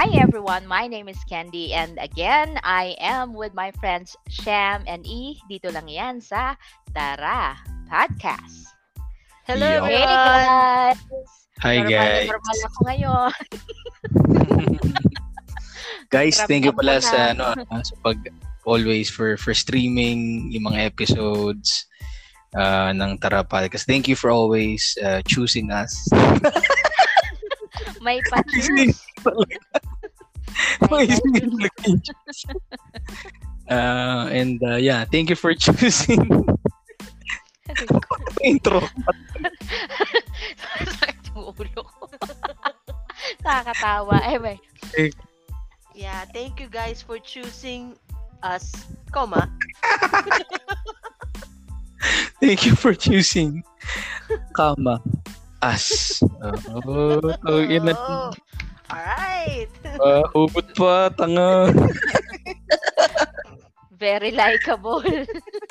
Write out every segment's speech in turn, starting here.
Hi everyone, my name is Candy and again, I am with my friends Sham and E. Dito lang yan sa Tara Podcast. Hello Yo. Hey guys! Hi normal, guys. Normal ako ngayon. guys, Grabe thank you pala muna. sa ano ah, sa pag always for for streaming yung mga episodes uh, ng Tara Podcast. Thank you for always uh, choosing us. May pa-choose. Uh, and uh, yeah, thank you for choosing intro. Sakit ulo. Nakakatawa. May. Yeah, thank you guys for choosing us, comma. Thank you for choosing kama us. Oh, oh. Oh, Alright! Uh, hubot pa, tanga. Very likable.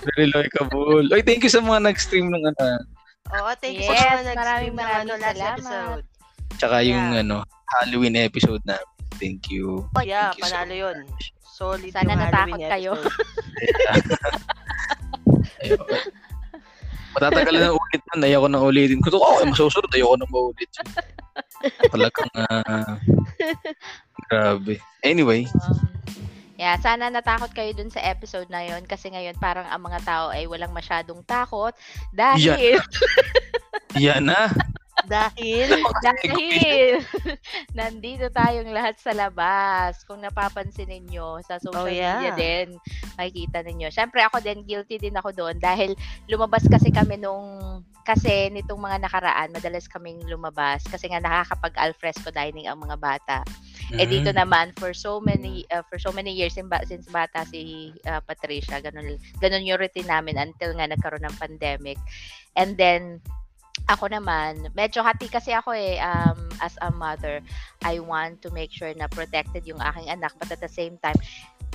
Very likeable. Oy, thank you sa mga nag-stream ng ano. Oo, thank you Yes, sa mga nag-stream maraming ng maraming ano, last salamat. episode. Tsaka yung Yeah. ano, Halloween episode na. Thank you. Yeah, Thank you so panalo yun. Solid Sana yung natakot Halloween kayo. Ayun. Matatagal na ulit nun. Ayoko na ulitin. Kung ako ay masusunod, ayoko na maulit. Talagang, ah, grabe. Anyway, Um, yeah, sana natakot kayo dun sa episode na yon kasi ngayon parang ang mga tao ay walang masyadong takot dahil yan na. Dahil, dahil nandito tayong lahat sa labas. Kung napapansin ninyo sa social Oh, yeah. media din, makikita ninyo. Syempre ako din guilty din ako doon dahil lumabas kasi kami nung kasi nitong mga nakaraan, madalas kaming lumabas kasi nga nakakapag alfresco dining ang mga bata. Eh Mm. dito naman for so many uh, for so many years since bata si uh, Patricia, ganun ganun yung routine namin until nga nagkaroon ng pandemic. And then ako naman, medyo hati kasi ako eh um, as a mother. I want to make sure na protected yung aking anak but at the same time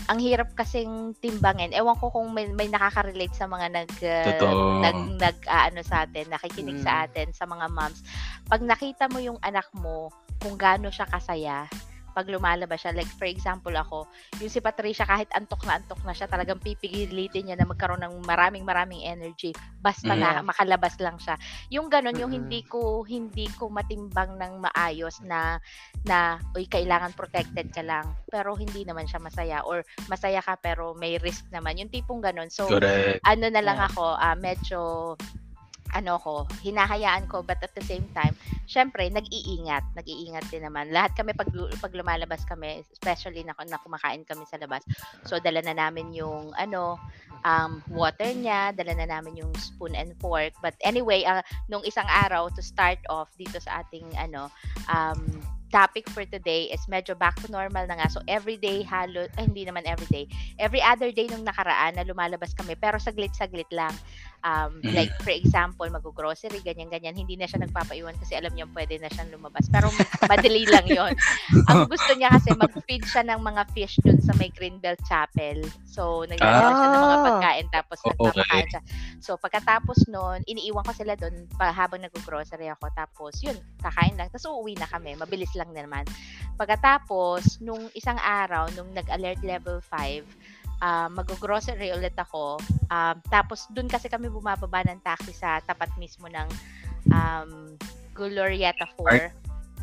ang hirap kasing timbangin. Ewan ko kung may, may nakaka-relate sa mga nag uh, nag nag ah, ano sa atin, nakikinig Mm. sa atin sa mga moms. Pag nakita mo yung anak mo kung gaano siya kasaya pag lumalabas siya. Like, for example, ako, yung si Patricia, kahit antok na antok na siya, talagang pipigilitin niya na magkaroon ng maraming maraming energy. Basta Mm. na makalabas lang siya. Yung ganon, yung Mm. hindi ko, hindi ko matimbang ng maayos na, na, uy, kailangan protected ka lang. Pero hindi naman siya masaya. Or masaya ka pero may risk naman. Yung tipong ganon. So, Correct. ano na lang Yeah. ako, ah, medyo ano ko, hinahayaan ko but at the same time, syempre nag-iingat, nag-iingat din naman. Lahat kami pag pag lumalabas kami, especially na, na kumakain kami sa labas. So dala na namin yung ano um water niya, dala na namin yung spoon and fork. But anyway, ah, nung isang araw to start off dito sa ating ano um topic for today is medyo back to normal na nga. So, everyday halo, eh, hindi naman everyday. Every other day nung nakaraan na lumalabas kami, pero saglit-saglit lang. Um, Mhm. Like, for example, mag-grocery, ganyan-ganyan. Hindi na siya nagpapaiwan kasi alam niya pwede na siyang lumabas. Pero madali lang yon Ang gusto niya kasi, mag-feed siya ng mga fish dun sa may Greenbelt Chapel. So, nagdadala siya ng mga Ah. pagkain tapos Okay. nagpapakain siya. So, pagkatapos nun, iniiwan ko sila dun pa, habang nag-grocery ako. Tapos, yun, kakain lang. Tapos, uuwi na kami. Mabilis lang naman. Pagkatapos, nung isang araw, nung nag-alert level 5, ah, mag-grocery ulit ako. Um, tapos, dun kasi kami bumababa ng taxi sa tapat mismo ng um, Glorieta 4.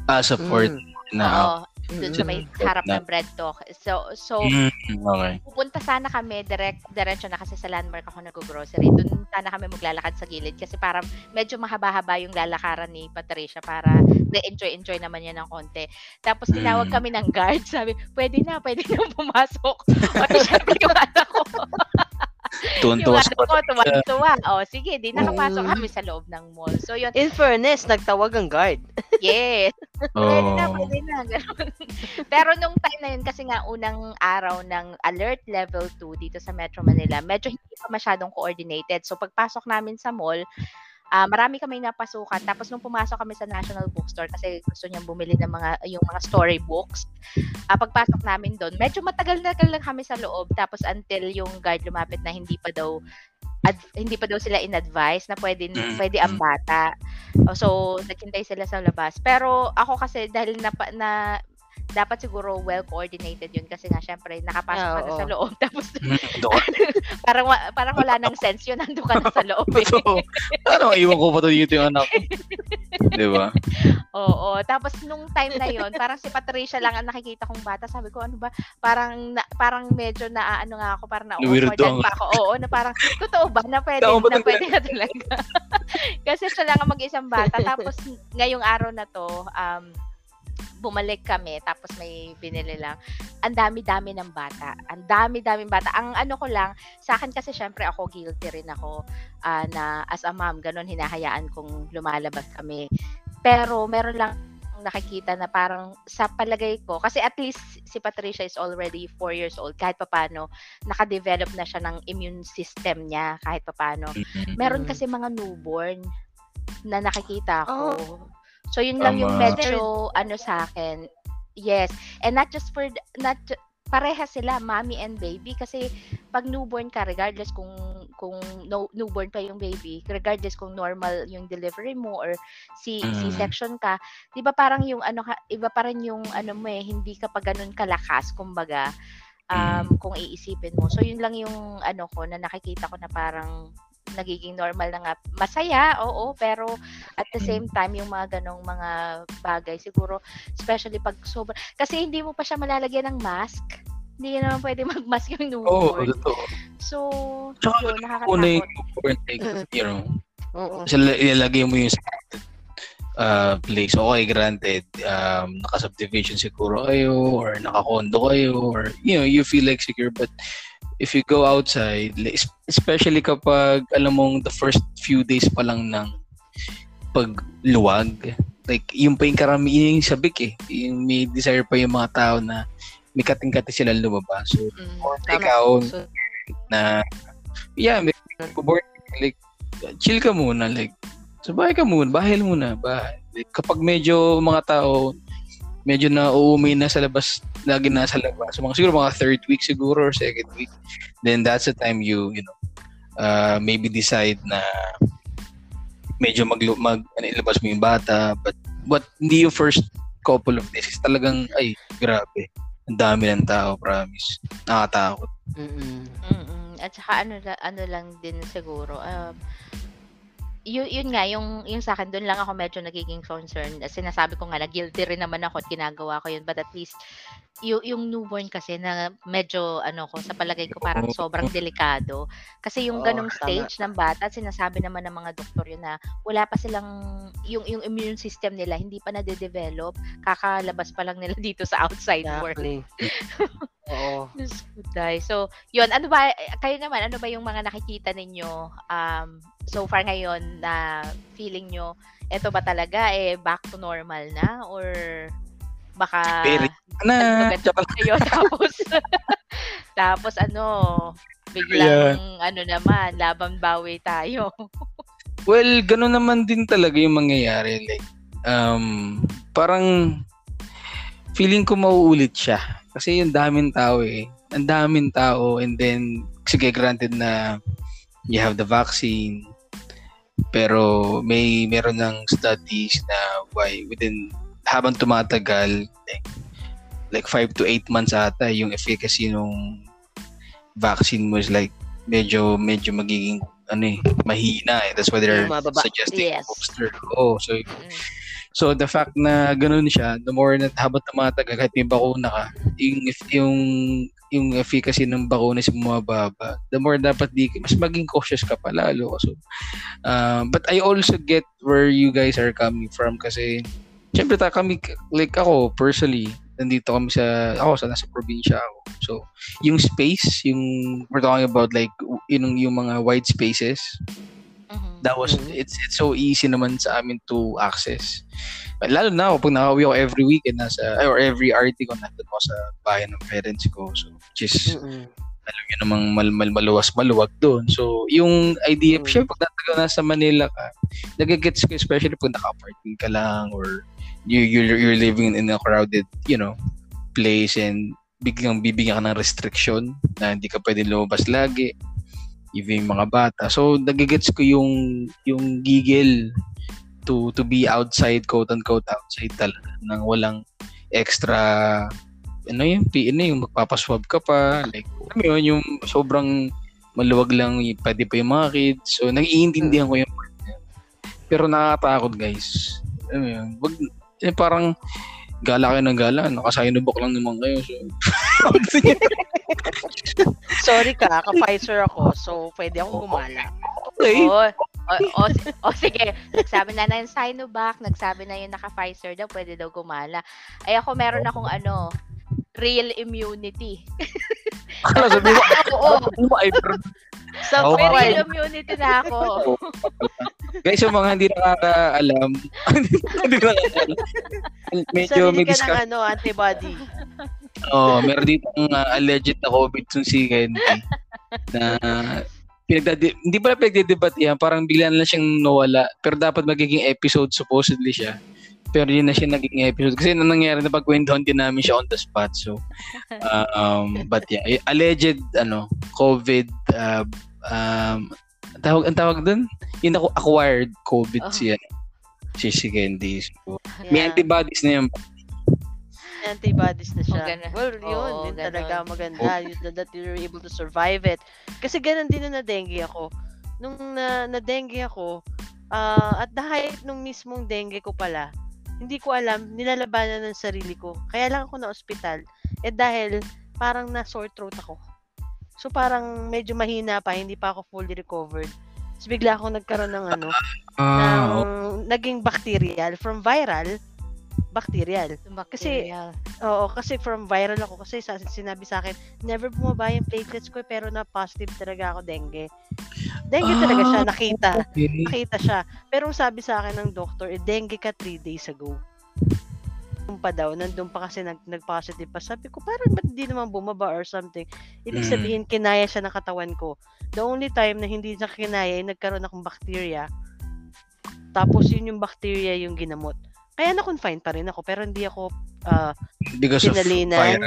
Ah, support Mm. na. Oo, dun sa may harap ng bread talk. So, so okay. pupunta sana kami direct diretso na kasi sa landmark ako nag-grocery. Doon sana kami maglalakad sa gilid kasi para medyo mahaba-haba yung lalakaran ni Patricia para na-enjoy-enjoy naman yan ng konti. Tapos tinawag Mm. kami ng guard, sabi, pwede na, pwede na pumasok. O syempre yung anak ko, Tuwan-tuwa sa ko, tuwa-tuwa. O sige, di nakapasok kami sa loob ng mall. So yun, In fairness, nagtawag ang guard. yes. Pwede na, Oh. pwede na. ganun. Pero nung time na yun, kasi nga unang araw ng alert level 2 dito sa Metro Manila, medyo hindi pa masyadong coordinated. So pagpasok namin sa mall, ah, marami kaming napasukan. Tapos nung pumasok kami sa National Bookstore kasi gusto niyang bumili ng mga yung mga storybooks. Ah, pagpasok namin doon, medyo matagal-tagal lang kami sa loob. Tapos until yung guard lumapit na hindi pa daw ad- hindi pa daw sila in-advise na pwede Mm. pwede ang bata. So, naghintay sila sa labas. Pero ako kasi dahil na, na dapat siguro well coordinated yun kasi nga syempre nakapasok ka na Oo. sa loob tapos Mm, doon. parang parang wala nang sense yun nandun ka na sa loob eh. So, ano, iwan ko pa to dito yung anak ko. Di ba? Oo. Tapos nung time na yon, parang si Patricia lang ang nakikita kong bata. Sabi ko, ano ba? Parang na, parang medyo na ano nga ako, parang na Weirdo pa ako. Oo, na parang totoo ba na pwede, na pwede na talaga. Kasi siya lang ang mag-isang bata. Tapos ngayong araw na to, um, bumalik kami tapos may binili lang. Ang dami-dami ng bata. Ang dami-daming bata. Ang ano ko lang, sa akin kasi syempre ako guilty rin ako ah, na as a mom, ganun hinahayaan kong lumalabas kami. Pero meron lang nakikita na parang sa palagay ko, kasi at least si Patricia is already 4 years old, kahit papano, nakadevelop na siya ng immune system niya, kahit papano. Meron kasi mga newborn na nakikita ko. Oh. So yun lang yung Tama. medyo ano sa akin. Yes. And not just for not pareha sila, mommy and baby kasi pag newborn ka regardless kung kung no, newborn pa yung baby, regardless kung normal yung delivery mo or C Mm. C-section ka, 'di ba parang yung ano iba pa rin yung ano mo eh, hindi ka pa ganun kalakas kumbaga um kung iisipin mo. So yun lang yung ano ko na nakikita ko na parang nagiging normal na nga. Masaya, oo, pero at the same time, yung mga ganong mga bagay, siguro, especially pag sobrang, kasi hindi mo pa siya malalagyan ng mask. Hindi naman pwede mag-mask yung Oo, newborn. totoo. So, Tsaka yun, Una nakakatakot. yung newborn, like, you know, Oo. Kasi la- ilalagay mo yung uh, place. Okay, granted, um, naka-subdivision siguro kayo or naka-condo kayo or, you know, you feel like secure. But if you go outside, especially kapag, alam mong the first few days pa lang ng pagluwag, like, yung pa yung karami, yun yung sabik eh. Yung may desire pa yung mga tao na may kating-kati sila lumabas. So, Mm, or Tama. ikaw, So, na yeah, may board like chill ka muna like sa bahay ka muna, bahay muna, bahay. Like, kapag medyo mga tao medyo na uuwi na sa labas, lagi na sa labas. So, mga siguro mga third week siguro or second week. Then that's the time you, you know, uh, maybe decide na medyo mag, mag ano, ilabas mo yung bata. But, but hindi yung first couple of days. Talagang, ay, grabe. Ang dami ng tao, promise. Nakakatakot. mm-mm. Mm-mm. At saka ano, ano lang din siguro, um, yun, yun nga, yung, yung sa akin, doon lang ako medyo nagiging concerned. Sinasabi ko nga na guilty rin naman ako at ginagawa ko yun. But at least, yung, yung newborn kasi na medyo, ano ko, sa palagay ko parang sobrang delikado. Kasi yung ganong stage ng bata, sinasabi naman ng mga doktor yun na wala pa silang, yung, yung immune system nila, hindi pa nade-develop. Kakalabas pa lang nila dito sa outside world. Oo. Diyos ko, Day. So, yun, ano ba, kayo naman, ano ba yung mga nakikita ninyo um, so far ngayon na feeling nyo, eto ba talaga, eh, back to normal na? Or baka, Very na, kayo? Tapos, tapos ano, biglang, ano naman, laban bawi tayo. Well, gano'n naman din talaga yung mangyayari. Like, um, parang feeling ko mauulit siya. Kasi yung daming tao eh. Ang daming tao and then, sige, granted na you have the vaccine, pero may meron ng studies na why within habang tumatagal like like 5 to 8 months ata yung efficacy ng vaccine mo is like medyo medyo magiging ano eh mahina eh that's why they're Mababa. suggesting Yes. booster oh so Mm. So the fact na ganun siya the more na habang tumatagal kahit may bakuna ka yung yung yung efficacy ng bakuna is bumababa the more dapat di mas maging cautious ka pa lalo so um, but I also get where you guys are coming from kasi syempre ta kami like ako personally nandito kami sa ako sa nasa probinsya ako so yung space yung we're talking about like yung yung mga wide spaces. That was Mhm. it's it's so easy naman sa amin to access lalo na pag nakauwi ako every weekend nasa or every RT ko nandun ako sa bahay ng parents ko so which is Mm-mm. alam nyo namang mal, mal, maluwas maluwag doon. So, yung idea, Mm. syempre, pag natagal na sa Manila ka, nagagets ko, especially pag naka-apartment ka lang or you, you're, you're living in a crowded, you know, place and biglang bibigyan ka ng restriction na hindi ka pwede lumabas lagi even yung mga bata. So, nagagets ko yung yung gigil to to be outside, quote unquote outside talaga, nang walang extra ano yung P ano yung magpapaswab ka pa like alam yun yung sobrang maluwag lang pwede pa yung mga kids. So naiintindihan ko yung pero nakakatakot guys. Alam mo yun wag eh, parang gala kayo ng gala. Nakasinubok lang naman kayo so. Sorry ka, ka-Pfizer ako, so pwede akong gumala. okay. O, o, o, o sige, nagsabi na na yung Sinovac, nagsabi na yung naka-Pfizer daw, pwede daw gumala. Ay ako meron akong ano, real immunity. Akala sabi mo Oo, mo, Sa Oh, may Okay. immunity na ako. guys yung mga hindi nakakaalam hindi nakakaalam medyo Sarili may ka ng ano, antibody. Oh, meron dito ang uh, alleged na COVID tong si Kenty na pinagdadi hindi pala pinagdedebate yan, parang bigla na lang siyang nawala. Pero dapat magiging episode supposedly siya. Pero yun na siya naging episode. Kasi na nangyari na pagkwentuhan din namin siya on the spot. So, uh, um, but yeah, y- alleged, ano, COVID, uh, um, ang tawag, ang tawag dun? Yung ako acquired COVID Oh. siya. Si si Candy. So, may Yeah. antibodies na yun. antibodies na siya. Oh, ganun. well, yun, Oo, yun ganun. talaga maganda. Yun, that you're able to survive it. Kasi ganun din na na-dengue ako. Nung na, na-dengue ako, ah, at the height nung mismong dengue ko pala, hindi ko alam, nilalabanan ng sarili ko. Kaya lang ako na ospital. Eh dahil, parang na sore throat ako. So parang medyo mahina pa, hindi pa ako fully recovered. So bigla ako nagkaroon ng ano, Ah, ng naging bacterial from viral bacterial. Kasi- Bacterial. Oo, kasi from viral ako kasi sa, sinabi sa akin, never bumaba yung platelets ko pero na positive talaga ako dengue. Dengue talaga siya, Ah, nakita. okay. Nakita siya. Pero sabi sa akin ng doctor, eh, dengue ka 3 days ago. Nandun pa daw, nandun pa kasi nag, nag-positive pa. Sabi ko, parang ba't hindi naman bumaba or something? Ibig Mm. sabihin, kinaya siya ng katawan ko. The only time na hindi niya kinaya, ay nagkaroon akong bacteria. Tapos yun yung bacteria yung ginamot. Kaya na-confine pa rin ako, pero hindi ako ah, Because of viral.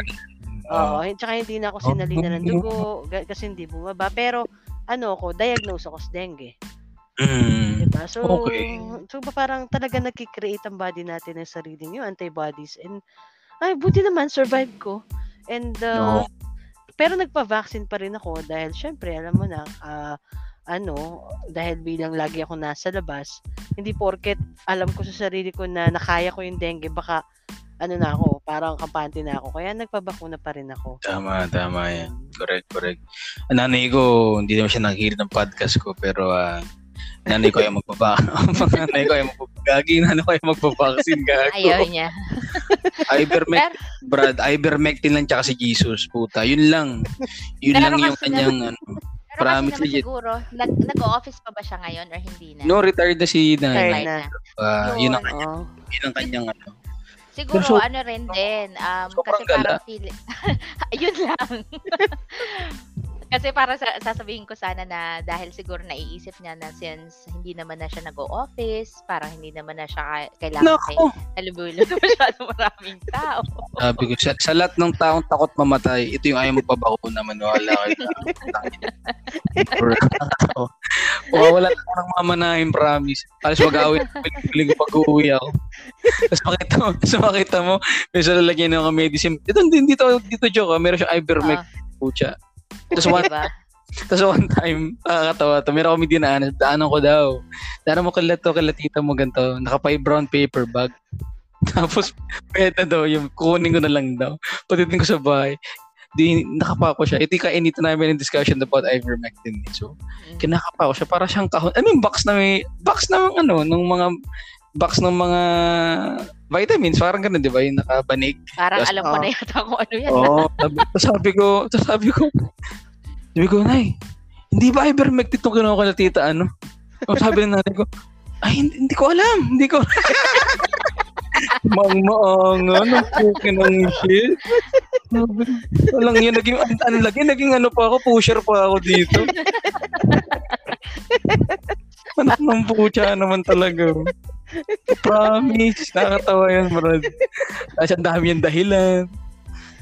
Oo, hin- tsaka hindi na ako Oh. sinalina ng dugo kasi hindi bumaba. Pero ano ako, diagnose ako sa dengue. Mm. Diba? So, Okay. so ba parang talaga nagkikreate ang body natin ng sarili yung antibodies. And, ay, buti naman, survive ko. And, uh, Oo. pero nagpa-vaccine pa rin ako dahil syempre, alam mo na, ah, ano, dahil bilang lagi ako nasa labas, hindi porket alam ko sa sarili ko na nakaya ko yung dengue, baka ano na ako, parang kampante na ako. Kaya nagpabakuna pa rin ako. Tama, tama yan. Correct, correct. Nanay ko, hindi naman siya nakikinig ng podcast ko, pero ah, nanay ko ay magbaba. nanay ko ay magbabagagi, nanay ko ay magbabaksin gago. Ayaw niya. Ivermectin, Brad, Ivermectin lang tsaka si Jesus, puta. Yun lang. Yun Pero lang yung kanyang, ano. Pero Promise kasi naman legit. siguro, nag, nag-office pa ba siya ngayon or hindi na? No, retired na si nanay. Retired na. Ah, yun ang, Oo. yun ang kanyang, ano. Siguro, Pero so- ano rin din, um, Sobrang kasi parang feel, yun lang. kasi para sa, sasabihin ko sana na dahil siguro naiisip niya na since hindi naman na siya nag-o-office, parang hindi naman na siya ka- kailangan kay Nako! halubulog na masyado maraming tao. Sabi ko, sa, sa lahat ng taong takot mamatay, ito yung ayaw magpabakuna, maniwala kayo. o wala na akong mamanahin, promise. Alas mag-awin, piling pag uwi ako. Tapos makita mo, tapos makita mo, may sa lalagyan ng mga medicine. Ito, hindi, dito, dito joke, ah. meron siyang Ivermectin, Ah, pucha. Tapos one, diba? tapos one time, nakakatawa to, meron kami dinaanan, daanan ko daw. Daanan mo kala to, kala tita mo ganito, nakapay brown paper bag. Tapos, pwede daw, yung kukunin ko na lang daw. Pagdating ko sa bahay, di nakapa ko siya. Ito yung kainita namin ng discussion about ivermectin. So, Mm. kinakapa ko siya para siyang kahon. I mean, box na may, box na ano, ng mga, box ng mga vitamins. Parang ganun, di ba? Yung nakabanig. Parang Tapos, alam ko oh. na yata kung ano yan. Oo. sabi, tapos sabi ko, sabi ko, sabi ko, Nay, hindi ba ivermectin itong kinuha ko na tita, ano? Tapos sabi ng nanay ko, ay, hindi, hindi ko alam. Hindi ko Mang maanga, ng pukin ng shit. Sabi Walang yun, naging, ano, ano lagi, naging ano pa ako, pusher pa ako dito. Anak ng pucha naman talaga. Promise, nakakatawa yan, bro. Tapos ang dami yung dahilan.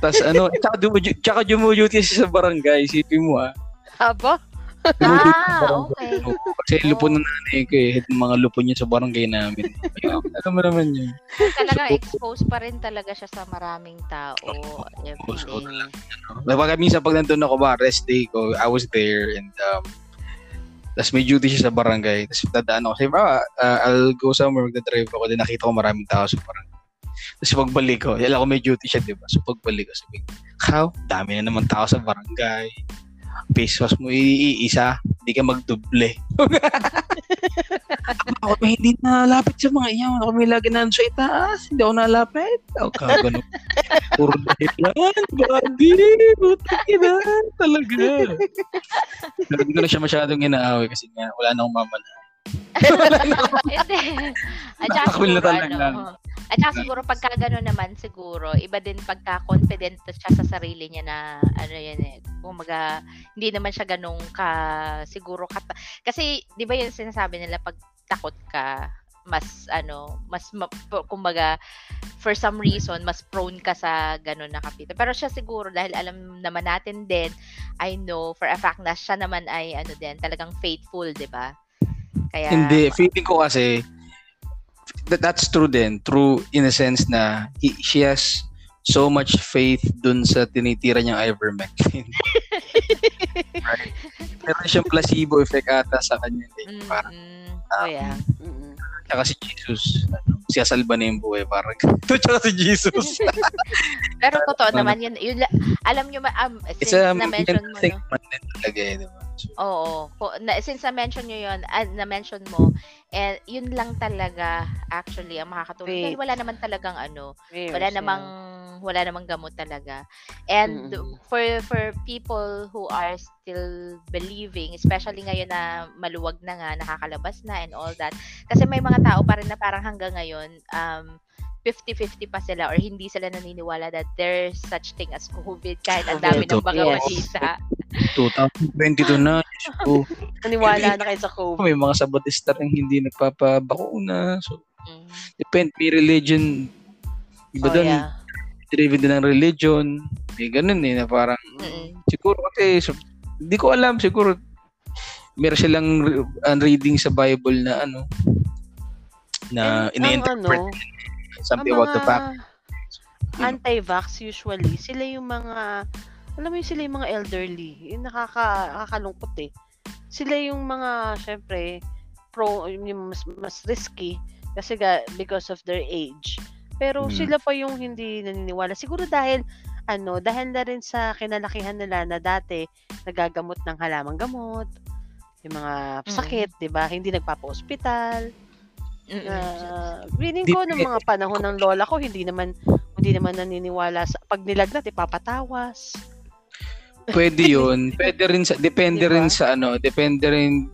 Tapos ano, tsaka, dumu- tsaka dumuduty siya sa barangay, isipin mo ah. Aba? Ah, okay. Kasi lupo ng nanay ko eh. Mga lupo niya sa barangay namin. Ayun, alam mo naman yun. Talaga exposed pa rin talaga siya sa maraming tao. Exposed Everything. Kapag minsan pag nandun ako ba, rest day ko, I was there and um, tapos may duty siya sa barangay. Tapos dadaan ako. Sabi, ah, uh, I'll go somewhere, magdadrive ako. Then nakita ko maraming tao sa barangay. Tapos pagbalik ko, yala ko may duty siya, di ba? So pagbalik ko, sabi, How? Dami na naman tao sa barangay. Face mo iisa, hindi ka magdoble. ako may hindi nalapit sa mga iyaw. Ako may lagi na sa itaas. Hindi ako nalapit. Ako kagano. Puro dahilan. Badi. Butak ina. Talaga. Hindi ko na siya masyadong inaaway kasi nga wala na akong mamala. Hindi. At saka Nakakwil na talaga. ano, at saka siguro pagka gano'n naman siguro, iba din pagka confident siya sa sarili niya na ano yan eh. Kumaga, hindi naman siya ganun ka siguro kata- kasi 'di ba yung sinasabi nila pag takot ka mas ano mas kumbaga for some reason mas prone ka sa ganun na kapitan pero siya siguro dahil alam naman natin din I know for a fact na siya naman ay ano din talagang faithful 'di ba kaya Hindi, feeling ko kasi that, that's true din. True in a sense na he, she has so much faith dun sa tinitira niyang ivermectin. right? Meron siyang placebo effect ata sa kanya. Eh. Mm, Parang, mm. Oh, yeah. Mm-mm. tsaka si Jesus, ano, siya salba na yung buhay. Parang, ito tsaka si Jesus. Pero totoo Ano? naman yun, yun la- alam nyo ma- um, It's since a na-mention mo, thing no? man din talaga eh, di ba? So, Oo. Po, na, since na-mention nyo yun, ah, na-mention mo, eh, yun lang talaga actually ang makakatulong. Faith. wala naman talagang ano, Prayers, wala namang wala namang gamot talaga. And Mm-mm. for for people who are still believing, especially ngayon na maluwag na nga, nakakalabas na and all that. Kasi may mga tao pa rin na parang hanggang ngayon um 50-50 pa sila or hindi sila naniniwala that there's such thing as COVID kahit ang dami ng baga Yes. balita. 2022 na, ko. Naniwala na kayo sa COVID. May mga sabatista rin hindi nagpapabakuna. So, Mm. depend, may religion. Iba Oh, doon, yeah. driven din ng religion. May ganun eh, na parang, Mm. siguro kasi, so, hindi ko alam, siguro, meron silang re- ang reading sa Bible na ano, na And ang ina-interpret ano, something about the fact. anti-vax usually, sila yung mga, alam mo yung sila yung mga elderly. Yung nakaka, nakakalungkot eh. Sila yung mga, syempre, pro, yung mas, mas risky kasi ga, because of their age. Pero Mm. sila pa yung hindi naniniwala. Siguro dahil, ano, dahil na rin sa kinalakihan nila na dati nagagamot ng halamang gamot, yung mga sakit, 'di ba? Hindi nagpapa-ospital. Mm-mm. Uh, feeling Di- ko nung mga panahon ng lola ko hindi naman hindi naman naniniwala sa pag nilagnat ipapatawas. Pwede yun. Pwede rin sa, depende Diba? rin sa ano, depende rin,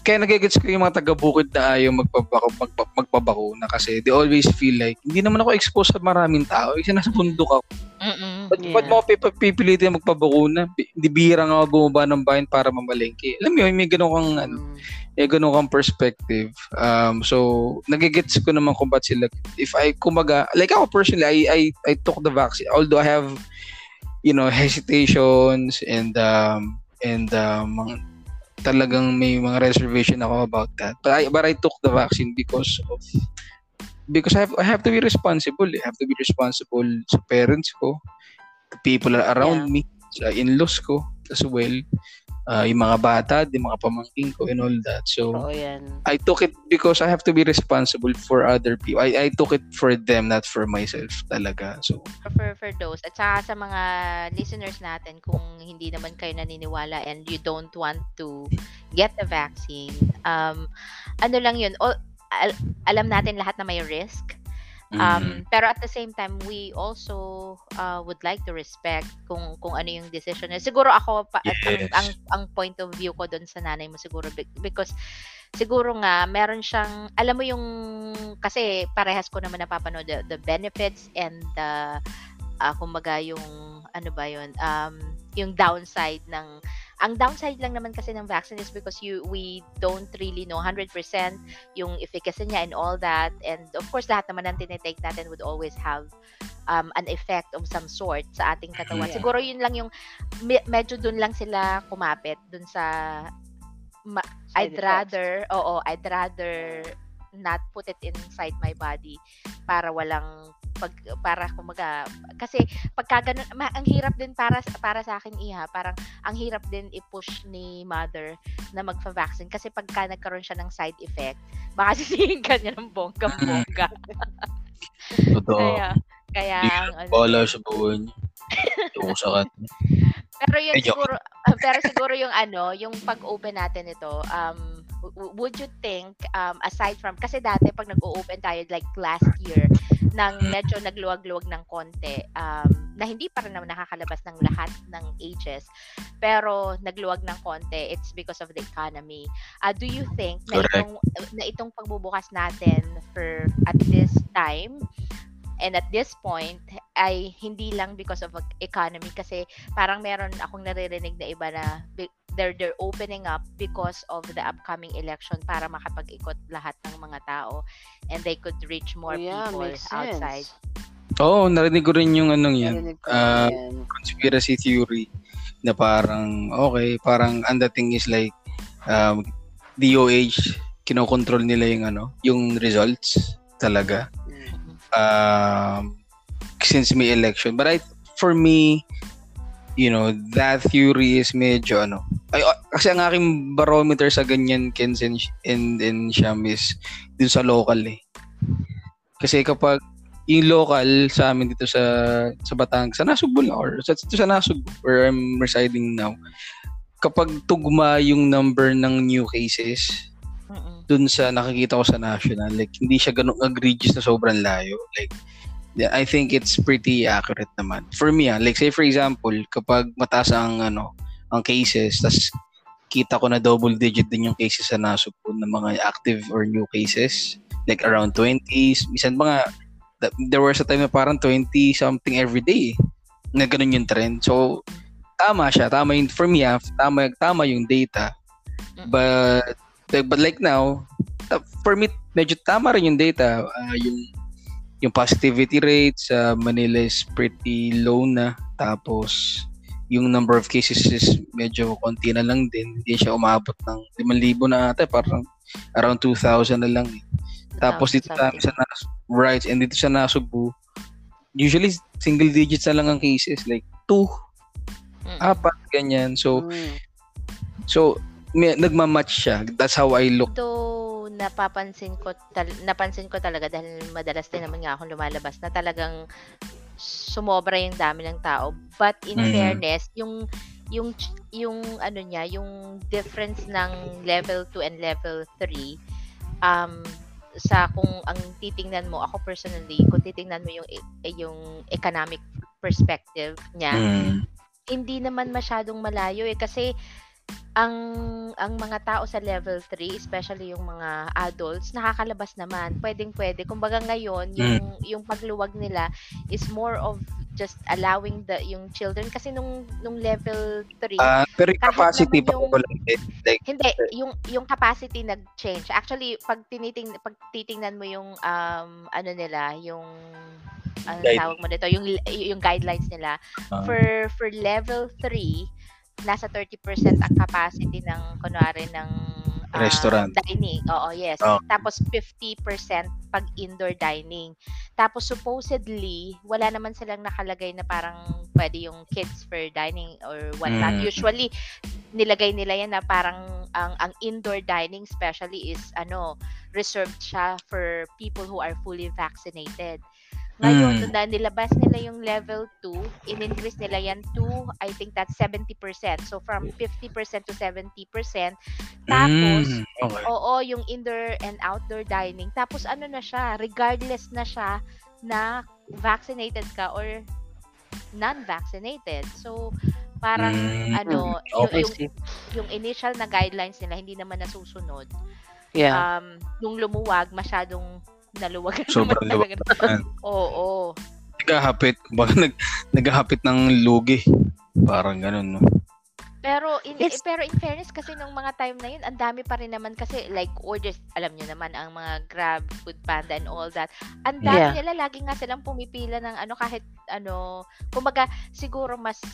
kaya nagigets ko yung mga taga-bukid na ayaw magpabako, magpa, magpabakuna kasi they always feel like, hindi naman ako exposed sa maraming tao. Kasi nasa bundok ako. Mm-mm. Ba't, Yeah. ba't mo pip- pipilitin magpabakuna? Hindi bihira nga ako bumaba ng bayan para mamalengke. Alam mo yun, may ganun kang, ano, Mm. May ganun kang perspective. Um, so, nagigets ko naman kung ba't sila, if I, kumaga, like ako personally, I, I, I took the vaccine. Although I have, you know, hesitations and, um, and, um, talagang may mga reservation ako about that. But I, but I took the vaccine because of, because I have, I have to be responsible. I have to be responsible sa parents ko, the people around me, sa in-laws ko as well, uh, yung mga bata, yung mga pamangking ko and all that. So, Oo yan. I took it because I have to be responsible for other people. I, I took it for them, not for myself talaga. So, for for those at saka sa mga listeners natin kung hindi naman kayo naniniwala and you don't want to get the vaccine um ano lang yun o, al- alam natin lahat na may risk mm, um pero at the same time we also uh, would like to respect kung kung ano yung decision niya siguro ako pa, at ang, Yes. ang ang point of view ko doon sa nanay mo siguro be- because siguro nga meron siyang alam mo yung kasi parehas ko naman napapanood the, the benefits and the ah, kumbaga yung ano ba yun um yung downside ng ang downside lang naman kasi ng vaccine is because you we don't really know 100% yung efficacy niya and all that. And of course lahat naman ng tinitake natin would always have um, an effect of some sort sa ating katawan. Yeah. siguro yun lang yung me- medyo dun lang sila kumapit dun sa ma- I'd rather, oo, I'd rather not put it inside my body para walang pag para kumaga kasi pagka ganun ma, ang hirap din para para sa akin iha parang ang hirap din i-push ni mother na magfa-vaccine kasi pagka nagkaroon siya ng side effect baka sisihin ka niya ng bongga-bongga Totoo. kaya kaya ang ka ano, sa buhay niya. Yung sa. Pero yun siguro, ah, pero siguro yung ano, yung pag-open natin ito, um, would you think, um, aside from, kasi dati pag nag-open tayo like last year, nang medyo nagluwag-luwag ng konti, um, na hindi pa rin naman nakakalabas ng lahat ng ages, pero nagluwag ng konti, it's because of the economy. Uh, do you think na Correct. itong, na itong pagbubukas natin for at this time, and at this point, ay hindi lang because of economy kasi parang meron akong naririnig na iba na they're they're opening up because of the upcoming election para makapag-ikot lahat ng mga tao and they could reach more yeah, people outside. Oo, narinig ko rin yung anong yan. Ah, yan. conspiracy theory na parang, okay, parang ang dating is like, um, DOH, kinokontrol nila yung ano, yung results talaga. Mm. um, since may election. But I, for me, you know, that theory is medyo ano. Ay, kasi ang aking barometer sa ganyan, Kens and, and, and Sham is dun sa local eh. Kasi kapag yung local sa amin dito sa sa Batangas, sa Nasugbu lang, or sa, dito sa Nasugbu, where I'm residing now, kapag tugma yung number ng new cases, dun sa nakikita ko sa national like hindi siya ganun egregious na sobrang layo like I think it's pretty accurate naman. For me ah, like say for example kapag mataas ang ano ang cases tas kita ko na double digit din yung cases sa nasugpo ng mga active or new cases like around 20s minsan mga th- there was a time na parang 20 something every day na ganun yung trend. So tama siya. Tama yung for me ah, tama tama yung data. But but like now uh, for me medyo tama rin yung data Ah, yung yung positivity rate sa Manila is pretty low na. Tapos yung number of cases is medyo konti na lang din. Hindi siya umabot ng 5,000 na ata. Parang around 2,000 na lang. Eh. tapos dito sa, sa Nas- right and dito sa Nasugbu usually single digits na lang ang cases. Like 2 Mm-mm. apat ganyan. So Mm. so may, nagmamatch siya. That's how I look. Though napapansin ko tal- napansin ko talaga dahil madalas din naman nga akong lumalabas na talagang sumobra yung dami ng tao. But in Mhm. fairness, yung yung yung ano niya, yung difference ng level 2 and level 3 um sa kung ang titingnan mo ako personally kung titingnan mo yung e- yung economic perspective niya Mm. hindi naman masyadong malayo eh kasi ang ang mga tao sa level 3, especially yung mga adults, nakakalabas naman. Pwedeng pwede. Kumbaga ngayon, yung yung pagluwag nila is more of just allowing the yung children kasi nung nung level 3 Ah, pero yung capacity pa yung- ko lang din. Like, hindi yung yung capacity nag-change. Actually, pag tiniting pag titingnan mo yung um ano nila, yung ano tawag mo dito, yung yung guidelines nila Ah. for for level 3 nasa 30% ang capacity ng kunwari ng ah, Restaurant. dining. Oo, yes. Oh. Tapos 50% pag indoor dining. Tapos supposedly wala naman silang nakalagay na parang pwede yung kids for dining or whatnot. Mm. Usually nilagay nila yan na parang ang ang indoor dining especially is ano reserved siya for people who are fully vaccinated. Ngayon, Mm. nung na nilabas nila yung level 2, in-increase nila yan to, I think that's 70%. So, from 50% to 70%. Tapos, Mm, okay. oo, yung indoor and outdoor dining. Tapos, ano na siya, regardless na siya na vaccinated ka or non-vaccinated. So, parang, Mm, ano, yung, okay. yung, yung initial na guidelines nila, hindi naman nasusunod. Yeah. Um, nung lumuwag, masyadong naluwagan Sobrang naman talaga. luwag. Oo. Nagahapit. Baka nag, naghahapit ng lugi. Parang ganun, no? Pero in eh, pero in fairness kasi nung mga time na yun, ang dami pa rin naman kasi like orders, alam niyo naman ang mga Grab, Food Panda and all that. Ang dami Yeah. nila lagi nga silang pumipila ng ano kahit ano, kumbaga siguro mas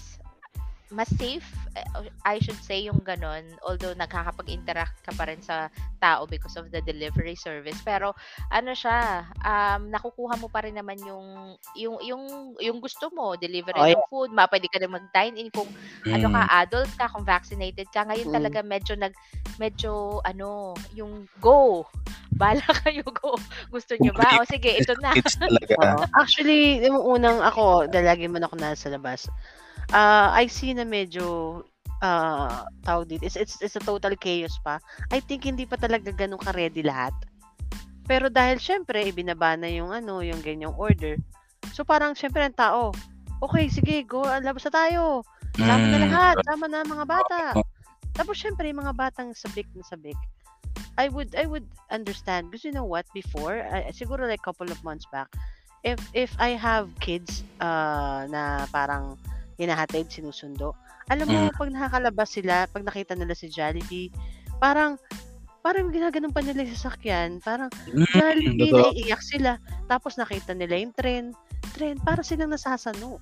mas safe, eh, I should say yung ganon, although nakakapag-interact ka pa rin sa tao because of the delivery service. Pero ano siya, um, nakukuha mo pa rin naman yung yung yung yung gusto mo, delivery Oh, ng food, ma pwede ka na mag-dine in kung ano ka, Mm. adult ka, kung vaccinated ka. Ngayon Mm. talaga medyo nag medyo ano, yung go. Bala kayo go. Gusto nyo ba? O sige, ito na. It's talaga. Oo. Actually, yung unang ako, dahil lagi man ako nasa labas, uh, I see na medyo uh, tawag dito, it's, it's, it's a total chaos pa. I think hindi pa talaga ganun ka-ready lahat. Pero dahil syempre, ibinaba na yung ano, yung ganyang order. So parang syempre ang tao, okay, sige, go, labas na tayo. Sama na Mm. lahat, sama na mga bata. Tapos syempre, yung mga batang sabik na sabik. I would I would understand because you know what before uh, siguro like couple of months back if if I have kids uh, na parang hinahatid sinusundo alam mo Mm. pag nakakalabas sila pag nakita nila si Jollibee parang parang ginaganon pa nila yung sasakyan parang Mm, Jollibee totoo. naiiyak sila tapos nakita nila yung tren tren para silang nasasano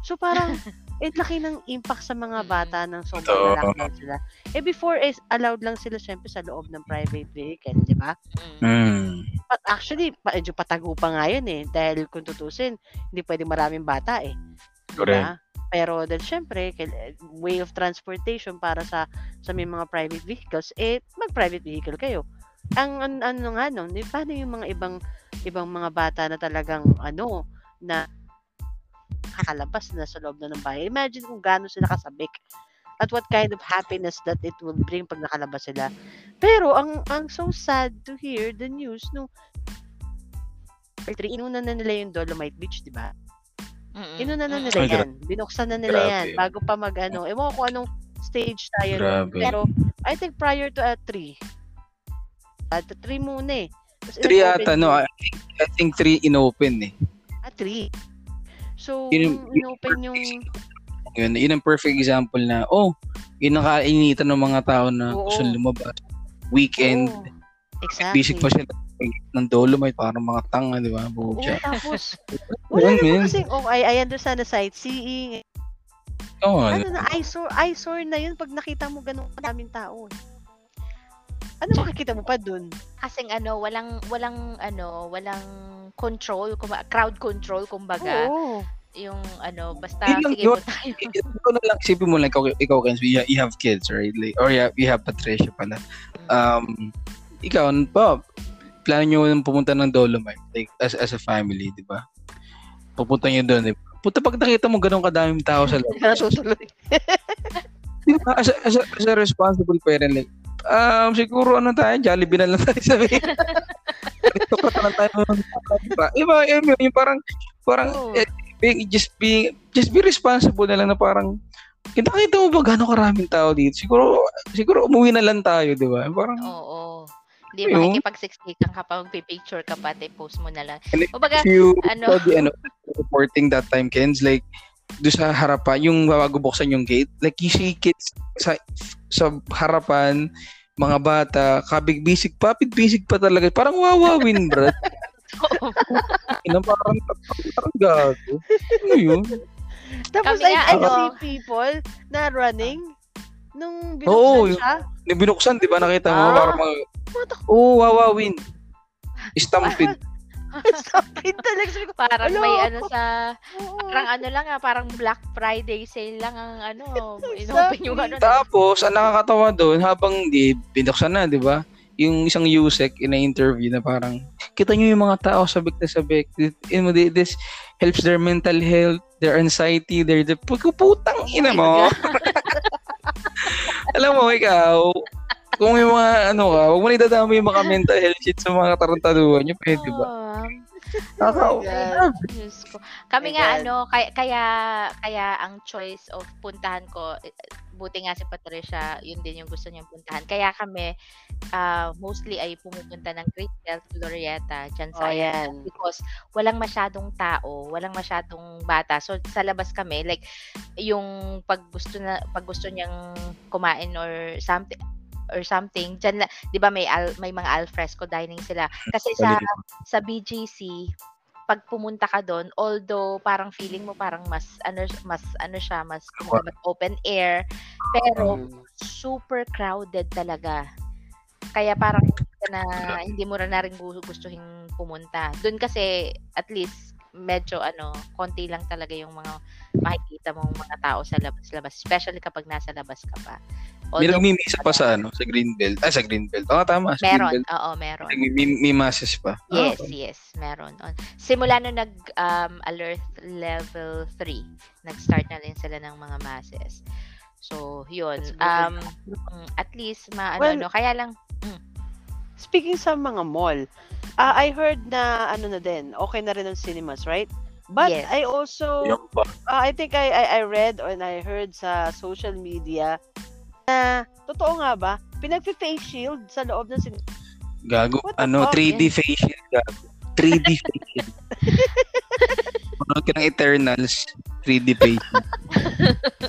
so parang eh laki ng impact sa mga bata ng sobrang Totoo. na-lockdown sila eh before is allowed lang sila syempre sa loob ng private vehicle di ba Mm. Mm. But actually, pa- medyo patago pa nga yun eh. Dahil kung tutusin, hindi pwede maraming bata eh. Correct. Pero dahil syempre, way of transportation para sa sa may mga private vehicles, eh, mag-private vehicle kayo. Ang an, ano nga no, di paano yung mga ibang ibang mga bata na talagang ano na kakalabas na sa loob na ng bahay. Imagine kung gaano sila kasabik at what kind of happiness that it will bring pag nakalabas sila. Pero ang ang so sad to hear the news nung three, inuna na nila yung Dolomite Beach, di ba? Mm-mm. Inuna na nila Ay, yan. Binuksan na nila Grabe yan bago pa mag ano. Ewan ko kung anong stage tayo. nun. Grabe. Pero I think prior to uh, 3. At 3 muna eh. Tapos Three in-open ata, no? I think, I think three in-open eh. Ah, 3. So, nung in-open yung... Yun, yun ang perfect example na, oh, yun ang kainitan ng mga tao na Oo. gusto lumabas. Weekend, Oo, exactly. busy pa sila ng Dolomite, parang mga tanga, di ba? Oo, Bugya. tapos, Yun, wala man. naman kasing, oh, I, I understand the sightseeing. Oo, Ano na, eyesore, eyesore na yun pag nakita mo ganun kadaming tao. eh. Ano makikita mo pa dun? Kasing ano, walang walang ano, walang control, kuma- crowd control kumbaga. Oo. Yung ano, basta Yun lang sige yun. po tayo. ito na lang, isipin mo lang, ikaw, ikaw Kenz, you, you have kids, right? Like, or you have, you have Patricia pala. Um, ikaw, ano pa, plano nyo pumunta ng Dolomite, like, as, as a family, di ba? Pupunta nyo doon, di ba? Puta, pag nakita mo ganun kadaming tao sa ka natutuloy. di ba? As a, as, a, as a responsible parent, like, um, siguro ano tayo, Jollibee na lang tayo sabihin. Aristocrat na lang tayo. Diba? Iba, iba, yung parang, parang, Oo. eh, being, just being, just be responsible na lang na parang, kita-kita mo ba gano'ng karaming tao dito? Siguro, siguro umuwi na lang tayo, di ba? Parang, Oo. Hindi Ayun. makikipagsiksikan ka pa, magpipicture ka pa, te post mo na lang. And if Kumbaga, you ano- saw the, ano, reporting that time, Ken's, like, doon sa harapan, yung bago buksan yung gate, like, you see kids sa, sa harapan, mga bata, kabig-bisig pa, bisig pa talaga. Parang wawawin, bro. Ina, parang, parang gago. Ano yun? Tapos Kami I, nga, I ano- see people na running nung Oo, binuksan yung- siya. Yung binuksan, di ba, nakita mo, Ah. parang mga, oo, oh, wawawin. Stampede. Sabi talaga sabi ko, parang Hello? may ano sa, parang ano lang ah, parang Black Friday sale lang ang ano, inopen yung ano. Tapos, ang nakakatawa doon, habang di, binuksan na, di ba? Yung isang USEC in interview na parang, kita nyo yung mga tao sabik na sabik. This, this helps their mental health, their anxiety, their, their putang ina mo. Alam mo, ikaw, kung yung mga, ano ka, huwag mo na idadama yung mga mental health shit sa mga tarantaduhan nyo, pwede ba? Nakaka- Oh. Diyos ko. Kami nga ano, kaya, kaya kaya ang choice of puntahan ko eh, buti nga si Patricia, yun din yung gusto niyang puntahan. Kaya kami ah, mostly ay pumupunta ng Great Bell, Glorieta, dyan sa Oh, yan. because walang masyadong tao, walang masyadong bata. So sa labas kami like yung pag gusto na pag gusto niyang kumain or something or something diyan 'di ba may al, may mga alfresco dining sila kasi sa sa BGC pag pumunta ka doon, although parang feeling mo parang mas ano mas ano siya, mas kumbaga, open air, pero Mm. super crowded talaga. Kaya parang na hindi mo na rin gu- gustuhin pumunta. Doon kasi at least medyo ano, konti lang talaga yung mga makikita mong mga tao sa labas-labas, especially kapag nasa labas ka pa. May Although, nagmimisa pa sa ano, sa Greenbelt. Ah, sa Greenbelt. Oo, tama. Sa meron, Greenbelt. oo, meron. May, may, may masses pa. Ah, Yes, yes, meron. On. Simula nung nag um, alert level 3, nag-start na rin sila ng mga masses. So, yun. Um, mm, at least maano Well, no, kaya lang Speaking sa mga mall, ah, I heard na ano na din, okay na rin ang cinemas, right? But Yes. I also. Ah, I think I, I I read and I heard sa social media na totoo nga ba, pinagfi-face shield sa loob ng sin- Gago. What Ano, fuck? 3D face shield. Gago. 3D face shield. Manood ka ng Eternals. 3D face shield.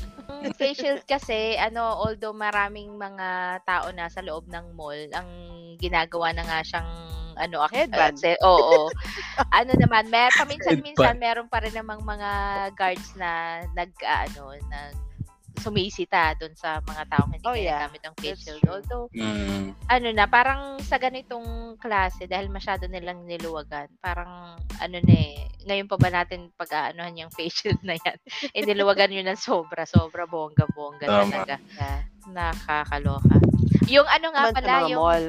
Face shield kasi ano although maraming mga tao na sa loob ng mall ang ginagawa na nga siyang ano ak- Headband. uh, se- oo ano naman may paminsan-minsan meron pa rin namang mga guards na nag ah, ano nag sumisita doon sa mga taong hindi Oh, yeah. ginagamit ang face shield. Although, Mm. ano na, parang sa ganitong klase, dahil masyado nilang niluwagan, parang, ano na eh, ngayon pa ba natin pag-aanohan yung face shield na yan? eh, niluwagan yun ng sobra, sobra, bongga-bongga Tama. talaga. Nakakaloka. Yung ano nga pala, yung, mall.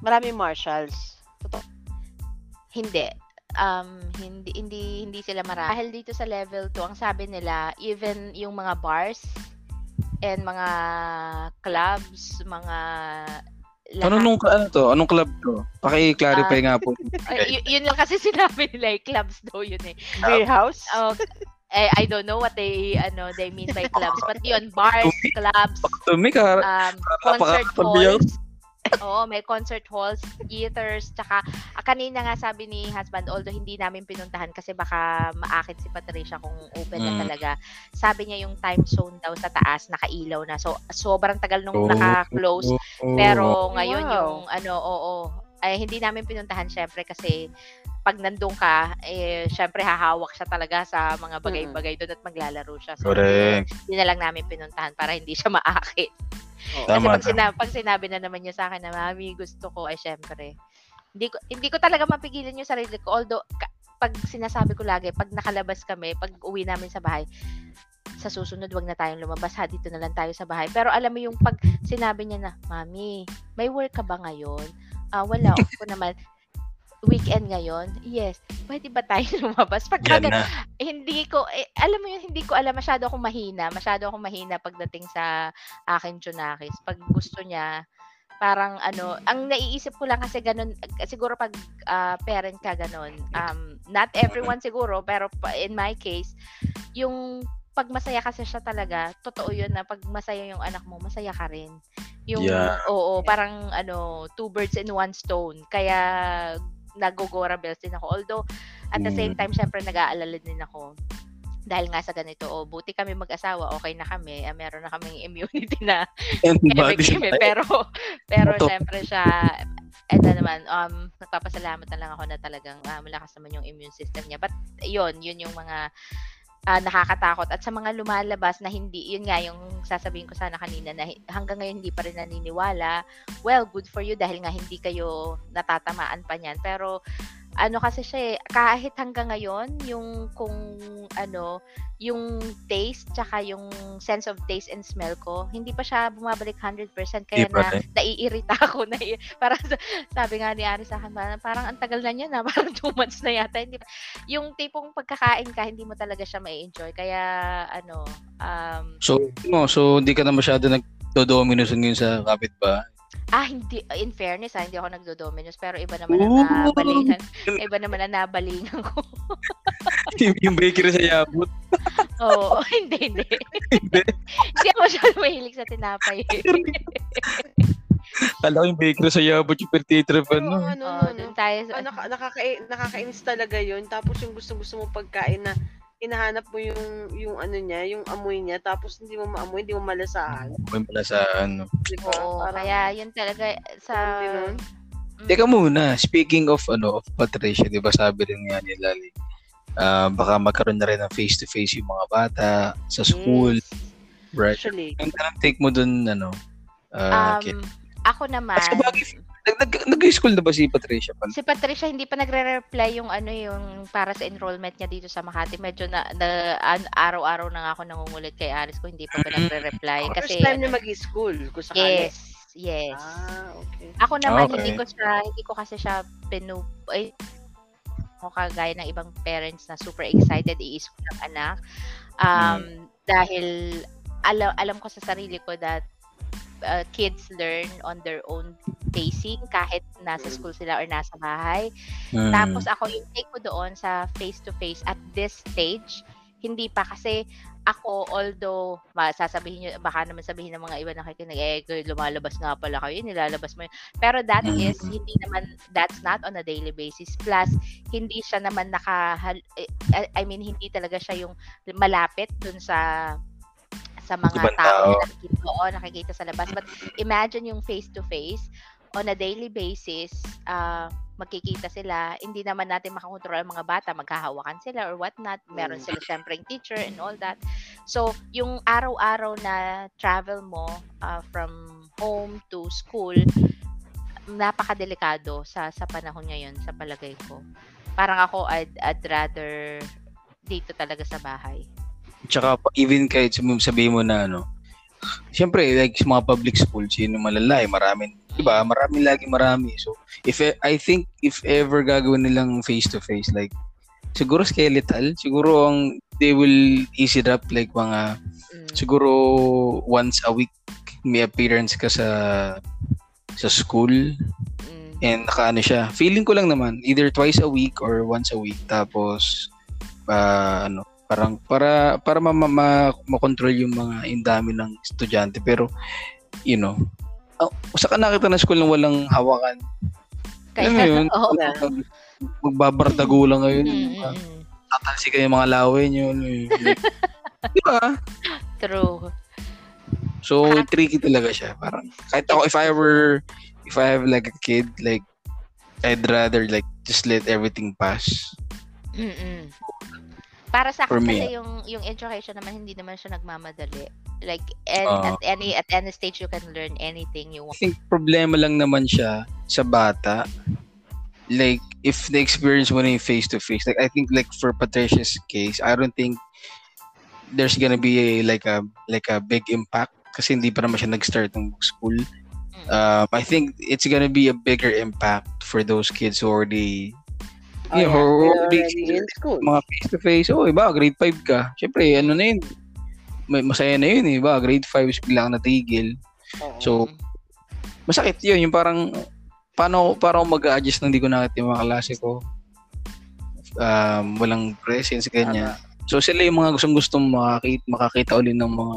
Maraming marshals. Totoo. hindi. Um, hindi hindi hindi sila marami. Dahil dito sa level 2, ang sabi nila, even yung mga bars and mga clubs, mga Ano nung, ano to? Anong club to? Paki-clarify nga po. Ay, y- yun lang kasi sinabi nila, eh, clubs daw yun eh. Beer house? Oh, eh, I don't know what they ano they mean by clubs, but yun, bars, clubs, um, concert halls. Oo, may concert halls, theaters, tsaka ah, kanina nga sabi ni husband, although hindi namin pinuntahan kasi baka maakit si Patricia kung open na Mm. talaga. Sabi niya yung time zone daw sa taas, nakailaw na. So, sobrang tagal nung naka-close. Pero ngayon Wow. yung ano, oo, ay hindi namin pinuntahan syempre kasi pag nandun ka, eh, syempre hahawak siya talaga sa mga bagay-bagay doon at maglalaro siya. So, Correct. hindi na lang namin pinuntahan para hindi siya maakit. Oo. Kasi Tama, pag, sina- pag sinabi na naman niya sa akin na, Mami, gusto ko, ay syempre, hindi ko, hindi ko talaga mapigilan yung sarili ko. Although, ka- pag sinasabi ko lagi, pag nakalabas kami, pag uwi namin sa bahay, sa susunod, wag na tayong lumabas ha, dito na lang tayo sa bahay. Pero alam mo yung pag sinabi niya na, Mami, may work ka ba ngayon? Ah, wala, off ko naman. Weekend ngayon? Yes. Pwede ba tayo lumabas? Pag Yan hindi ko, eh, alam mo yun, hindi ko alam, masyado akong mahina. Masyado akong mahina pagdating sa akin Junakis. Pag gusto niya, parang ano, ang naiisip ko lang kasi ganun, siguro pag ah, parent ka ganun, um, not everyone siguro, pero in my case, yung pag masaya kasi siya talaga, totoo yun na pag masaya yung anak mo, masaya ka rin. Yung, Yeah. oo, parang ano, two birds in one stone. Kaya, nagogora bells din ako. Although, at the same Mm. time, syempre, nag-aalala din ako. Dahil nga sa ganito, oh, buti kami mag-asawa, okay na kami, ah, meron na kaming immunity na na tayo. pero pero Ito. syempre siya eto naman um nagpapasalamat na lang ako na talagang ah, malakas naman yung immune system niya but yun yun yung mga ah, nakakatakot. At sa mga lumalabas na hindi yun nga yung sasabihin ko sana kanina na hanggang ngayon hindi pa rin naniniwala well good for you dahil nga hindi kayo natatamaan pa niyan. Pero ano kasi siya eh, kahit hanggang ngayon yung kung ano yung taste tsaka yung sense of taste and smell ko hindi pa siya bumabalik 100% kaya pa na naiirita ako na para sabi nga ni Ari sa akin parang, parang ang tagal na niya na parang 2 months na yata hindi pa- yung tipong pagkakain ka hindi mo talaga siya mai-enjoy kaya ano um So, no, so hindi ka na masyado nagdo-dominus ngayon sa kapitbahay. Ah hindi in fairness ah, hindi ako nagdo-dominus pero iba naman ang Ooh. nabalingan iba naman ang nabalingan ko yung bakery sa Yabut. Oo, hindi, hindi. Hindi. hindi ako masyado mahilig sa tinapay. Kala ko yung bakery sa Yabut yung no? ano, Oo, no, dun no. tayo sa... Ah, naka, nakaka- nakakainis talaga yun. Tapos yung gusto-gusto mo pagkain na hinahanap mo yung yung ano niya, yung amoy niya, tapos hindi mo maamoy, hindi mo malasahan. May pala sa ano. Di ba? Oo, Parang- kaya yun talaga sa... Yun? Teka muna, speaking of ano of Patricia, 'di ba sabi rin nga nila like, ah, baka magkaroon na rin ng face-to-face yung mga bata sa school, Yes. right? Actually, Ang anong take mo dun ano? ah, Um, Kit? ako naman, At sa bagay, nag, nag, nag-school na ba si Patricia pala? si Patricia hindi pa nagre-reply yung ano yung para sa enrollment niya dito sa Makati. Medyo na, na an- araw-araw na nga ako nangungulit kay Aris ko hindi pa ba Mm. nagre-reply kasi first time niya mag-school kung sakali. yes, yes. Ah, okay. Ako naman Okay. hindi ko siya hindi ko kasi siya pinu ay ako kagaya ng ibang parents na super excited i-school ng anak. Um dahil alam alam ko sa sarili ko that uh, kids learn on their own pacing kahit nasa Mm. school sila or nasa bahay. Hmm. Tapos ako yung take ko doon sa face to face at this stage, hindi pa kasi ako although masasabihin nyo, baka naman sabihin ng mga iba na nakikinig eh girl, lumalabas nga pala kayo nilalabas mo yun. pero that Mm. is hindi naman that's not on a daily basis plus hindi siya naman naka eh, I mean hindi talaga siya yung malapit dun sa sa mga Ibang tao tao. na nakikita, oo, nakikita sa labas but imagine yung face to face on a daily basis ah magkikita sila, hindi naman natin makakontrol ang mga bata, maghahawakan sila or whatnot. Meron Mm. sila syempre yung teacher and all that. So, yung araw-araw na travel mo ah, from home to school, napakadelikado sa sa panahon ngayon sa palagay ko. Parang ako I'd, I'd rather dito talaga sa bahay. Tsaka even kahit sabihin mo na ano, Siyempre, like sa mga public schools, yun yung malalay, maraming, di ba? Marami lagi marami. So, if e- I think if ever gagawin nilang face-to-face, like, siguro skeletal, siguro ang, they will ease it up, like mga, Mm. siguro once a week, may appearance ka sa sa school Mm. and nakaano siya. Feeling ko lang naman, either twice a week or once a week. Tapos, ah, ano, parang para para ma, ma, ma- makontrol yung mga indami ng estudyante. Pero you know uh, sa ka nakita na school nang walang hawakan. Kaya, alam yun? mag- magbabardago lang ngayon Mm, mm, uh, mm. tatalsi kayo yung mga laway nyo like, di ba? True. so tricky talaga siya. Parang kahit ako if I were if I have like a kid like I'd rather like just let everything pass. Mm-mm. Para sa akin kasi yung yung education naman hindi naman siya nagmamadali. Like and, Ah. at any at any stage you can learn anything you I want. think problema lang naman siya sa bata. Like, if the experience mo na yung face-to-face, like, I think, like, for Patricia's case, I don't think there's gonna be a, like, a, like, a big impact kasi hindi pa naman siya nag-start ng school. Mm. Um, I think it's gonna be a bigger impact for those kids who already, Oh, yeah. already already in school. mga face-to-face, oh, iba, grade 5 ka. Siyempre, ano na yun, may, masaya na yun, iba, grade 5, bigla ka natigil. Oo. So, masakit yun. Yung parang, paano, paano mag-adjust nang hindi ko nakita yung mga klase ko. Um, walang presence, ganyan. So, sila yung mga gustong-gustong makakita, makakita ulit ng mga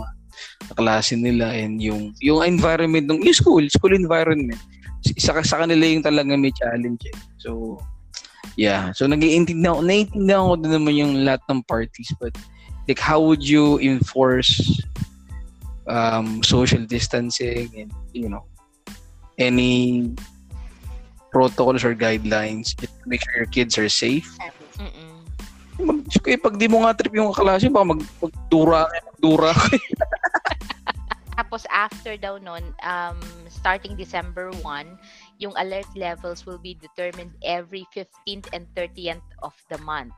klase nila and yung yung environment ng yung school, school environment. Isa sa kanila yung talaga may challenge. Eh. So, yeah. So, nag-iintindihan ako, naiintindihan ko din naman yung lahat ng parties but like how would you enforce um, social distancing and you know any protocols or guidelines to make sure your kids are safe. Mm-mm. Mag, eh, pag di mo nga trip yung kaklase, baka mag, magdura magdura. Tapos after daw nun, um, starting December 1, yung alert levels will be determined every 15th and 30th of the month.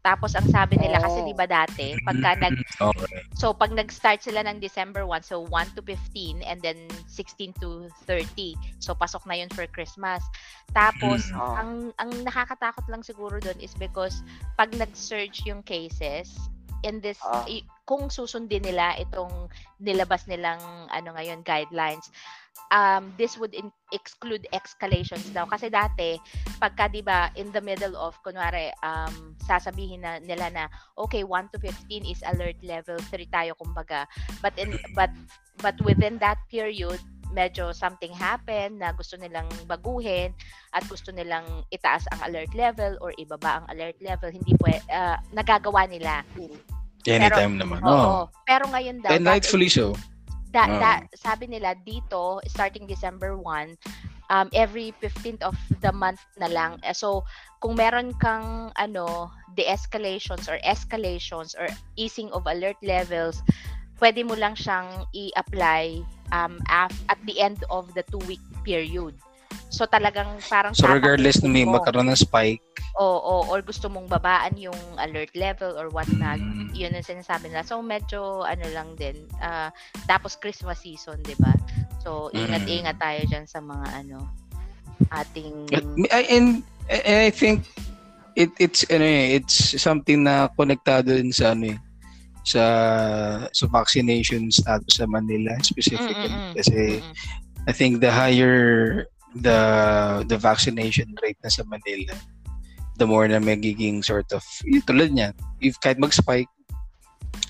Tapos ang sabi nila kasi Oh. 'di ba dati, pagka nag Okay. So, pag nag-start sila ng December 1, so 1 to 15, and then 16 to 30. So, pasok na yun for Christmas. Tapos, Mm. Oo. ang, ang nakakatakot lang siguro doon is because pag nag-surge yung cases, in this, i- kung susundin nila itong nilabas nilang ano ngayon, guidelines, um, this would in- exclude escalations daw. Kasi dati, pagka di ba in the middle of, kunwari, um, sasabihin na nila na, okay, 1 to 15 is alert level 3 tayo kumbaga. But in but but within that period, medyo something happened na gusto nilang baguhin at gusto nilang itaas ang alert level or ibaba ang alert level, hindi pwe, ah, nagagawa nila. Anytime naman. Oo. Oh. Pero ngayon daw, And rightfully so. That, Oo. that, sabi nila dito, starting December 1, um, every 15th of the month na lang. Eh, So, kung meron kang ano, de-escalations or escalations or easing of alert levels, pwede mo lang siyang i-apply um, af- at the end of the two-week period. So talagang parang So regardless na may magkaroon ng spike, Oo, or gusto mong babaan yung alert level or whatnot. mm, Yun ang sinasabi nila. So medyo ano lang din. ah, tapos Christmas season, 'di ba? So Mm. ingat-ingat tayo diyan sa mga ano ating I, and, and I think it it's ano eh, it's something na konektado din sa ano eh, sa sa vaccination status sa Manila specifically Mm, mm, mm. kasi Mm-mm. I think the higher the the vaccination rate na sa Manila the more na magiging sort of yun, tulad niya if kahit mag-spike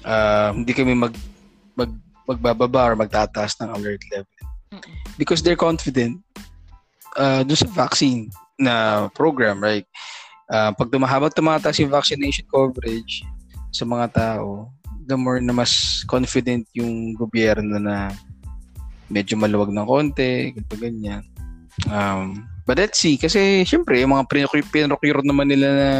uh, hindi kami mag, mag magbababa or magtataas ng alert level. Because they're confident uh, doon sa vaccine na program right? Uh, pag tumahabang tumataas yung vaccination coverage sa mga tao the more na mas confident yung gobyerno na medyo maluwag ng konti, ganito ganyan. Um, but let's see, kasi syempre, yung mga pinrocure naman nila na